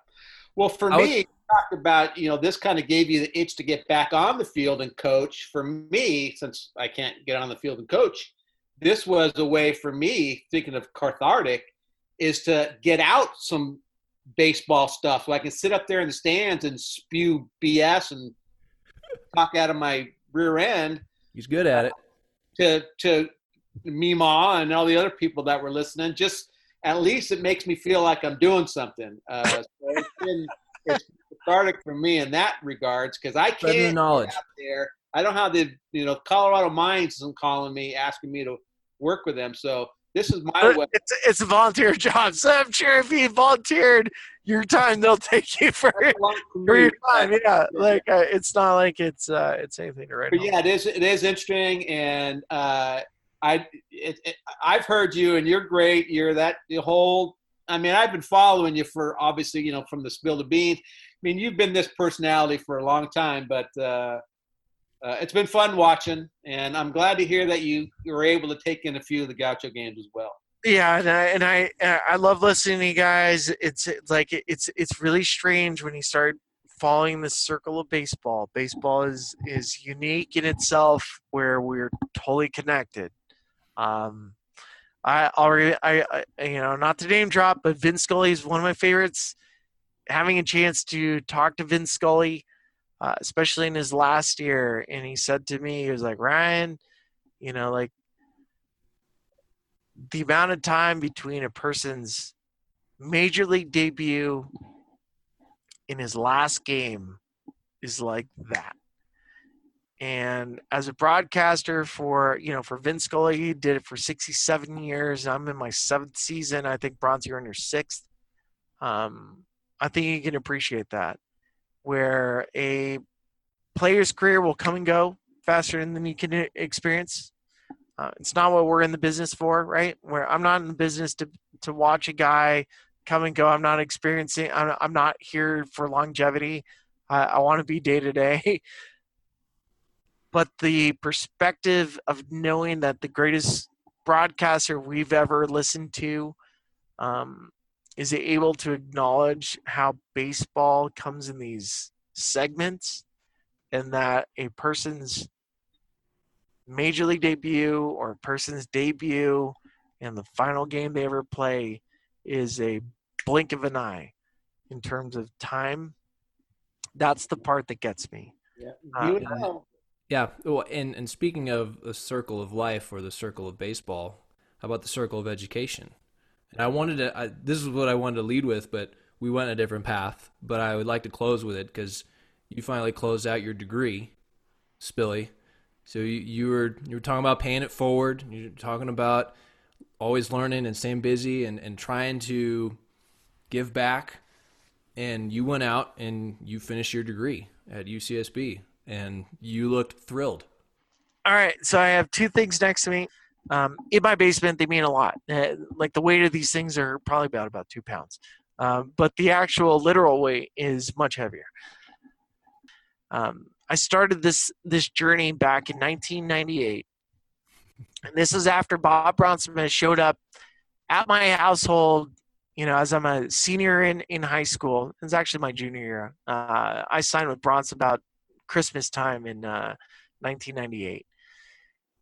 Well, for me, you talked about, you know, this kind of gave you the itch to get back on the field and coach. For me, since I can't get on the field and coach, this was a way for me, thinking of cathartic, is to get out some baseball stuff so I can sit up there in the stands and spew BS and talk out of my rear end. He's good at it. To to Mima and all the other people that were listening, just at least it makes me feel like I'm doing something. Uh, so it's been it's cathartic for me in that regards because I can't knowledge out there. I don't have the you know Colorado Mines isn't calling me asking me to work with them. So this is my way. It's, it's a volunteer job. So I'm sure if you volunteered your time, they'll take you for, for your time. Yeah, like uh, it's not like it's uh, it's anything to write. But yeah, it is it is interesting, and uh, I it, it, I've heard you, and you're great. You're that the whole. I mean, I've been following you for obviously, you know, from the spill to beans. I mean, you've been this personality for a long time, but uh, uh, it's been fun watching, and I'm glad to hear that you were able to take in a few of the Gaucho games as well. Yeah, and I and I, I love listening to you guys. It's, like it's it's really strange when you start following the circle of baseball. Baseball is is unique in itself, where we're totally connected. Um, I already, I, I, you know, not to name drop, but Vin Scully is one of my favorites. Having a chance to talk to Vin Scully, uh, especially in his last year, and he said to me, he was like, Ryan, you know, like the amount of time between a person's major league debut in his last game is like that. And as a broadcaster for, you know, for Vin Scully, he did it for 67 years. I'm in my seventh season. I think Bronx, you're in your sixth. Um, I think you can appreciate that, where a player's career will come and go faster than you can experience. Uh, it's not what we're in the business for, right? Where I'm not in the business to to watch a guy come and go. I'm not experiencing. I'm, I'm not here for longevity. I, I want to be day to day. but the perspective of knowing that the greatest broadcaster we've ever listened to um, is it able to acknowledge how baseball comes in these segments and that a person's major league debut or a person's debut and the final game they ever play is a blink of an eye in terms of time that's the part that gets me yeah. You uh, yeah. Well, and, and speaking of the circle of life or the circle of baseball, how about the circle of education? And I wanted to, I, this is what I wanted to lead with, but we went a different path. But I would like to close with it because you finally closed out your degree, Spilly. So you, you were you were talking about paying it forward. You're talking about always learning and staying busy and, and trying to give back. And you went out and you finished your degree at UCSB and you looked thrilled. All right, so I have two things next to me. Um, in my basement, they mean a lot. Uh, like the weight of these things are probably about about two pounds, um, but the actual literal weight is much heavier. Um, I started this this journey back in 1998, and this is after Bob Brontsema showed up at my household. You know, as I'm a senior in in high school, it's actually my junior year. Uh, I signed with Brontsema about Christmas time in uh, 1998.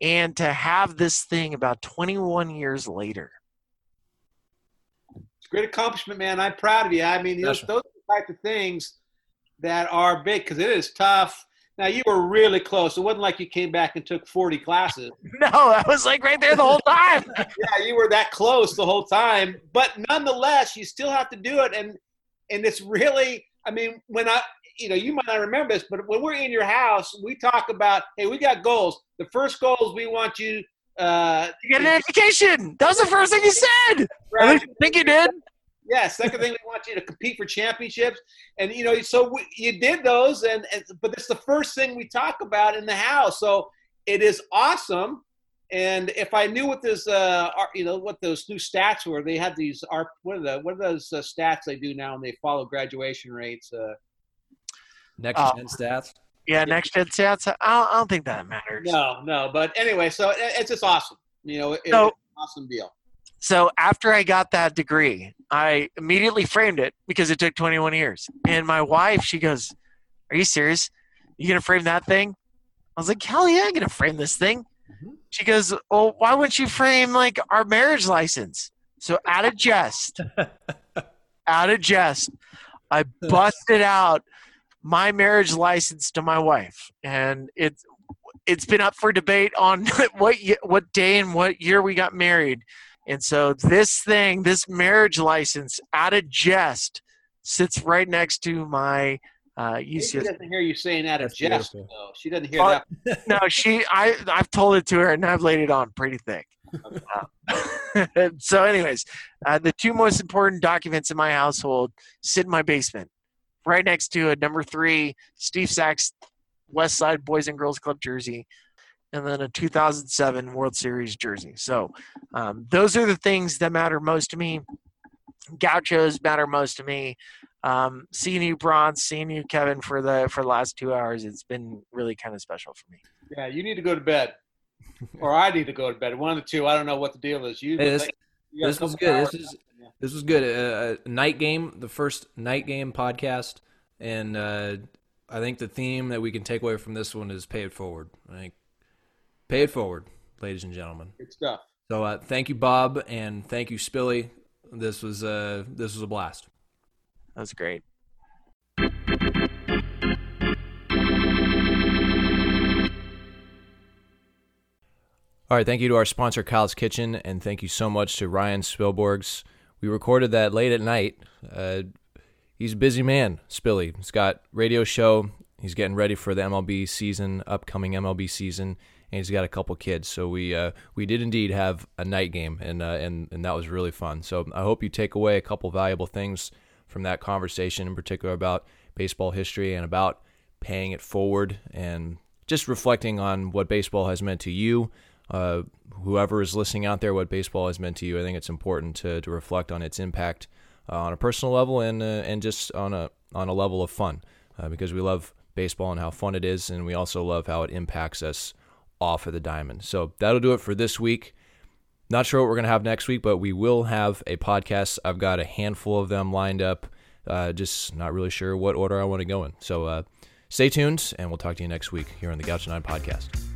And to have this thing about 21 years later. It's a great accomplishment, man. I'm proud of you. I mean, those, those are the type of things that are big because it is tough. Now you were really close. It wasn't like you came back and took 40 classes. No, I was like right there the whole time. yeah, you were that close the whole time. But nonetheless, you still have to do it. And and it's really, I mean, when I you know, you might not remember this, but when we're in your house, we talk about, hey, we got goals. The first goals we want you uh, to get an education. That was the first thing you said. Right. I think you did. Yeah, second thing we want you to compete for championships, and you know, so we, you did those, and, and but it's the first thing we talk about in the house. So it is awesome. And if I knew what this, uh, you know, what those new stats were, they had these are what are the what are those uh, stats they do now, and they follow graduation rates. Uh, Next Oh. gen stats. Yeah, next gen stats. I don't, I don't think that matters. no, no, but anyway, so it, it's just awesome. You know, it, So- it's an awesome deal. So after I got that degree, I immediately framed it because it took 21 years. And my wife, she goes, "Are you serious? You gonna frame that thing?" I was like, "Hell yeah, I'm gonna frame this thing." Mm-hmm. She goes, "Well, why wouldn't you frame like our marriage license?" So out of jest, out of jest, I busted out my marriage license to my wife, and it's it's been up for debate on what what day and what year we got married. And so this thing, this marriage license, out of jest, sits right next to my uh, She UCS. doesn't hear you saying that of jest. beautiful. though. She doesn't hear Oh, that. No, she. I I've told it to her, and I've laid it on pretty thick. Uh, so, anyways, uh, the two most important documents in my household sit in my basement, right next to a number three Steve Sax West Side Boys and Girls Club jersey, and then a 2007 World Series jersey. So, um, those are the things that matter most to me. Gauchos matter most to me. Um, seeing you, Bronx, seeing you, Kevin, for the for the last two hours, it's been really kind of special for me. Yeah, you need to go to bed, or I need to go to bed. One of the two. I don't know what the deal is. You. Hey, this- you this was good. This is this was good. Uh, night game, the first night game podcast, and uh, I think the theme that we can take away from this one is pay it forward. I think pay it forward, ladies and gentlemen. good stuff. So uh, thank you, Bob, and thank you, Spilly. This was uh, this was a blast. That was great. All right, thank you to our sponsor, Kyle's Kitchen, and thank you so much to Ryan Spilborghs. We recorded that late at night. Uh, he's a busy man, Spilly. He's got radio show. He's getting ready for the MLB season, upcoming MLB season, and he's got a couple kids. So we uh, we did indeed have a night game, and uh, and and that was really fun. So I hope you take away a couple valuable things from that conversation, in particular about baseball history and about paying it forward and just reflecting on what baseball has meant to you uh, whoever is listening out there, what baseball has meant to you. I think it's important to, to reflect on its impact uh, on a personal level and uh, and just on a on a level of fun uh, because we love baseball and how fun it is, and we also love how it impacts us off of the diamond. So that'll do it for this week. Not sure what we're gonna have next week, but we will have a podcast. I've got a handful of them lined up. Uh, just not really sure what order I want to go in. So stay tuned, and we'll talk to you next week here on the Gouch Nine podcast.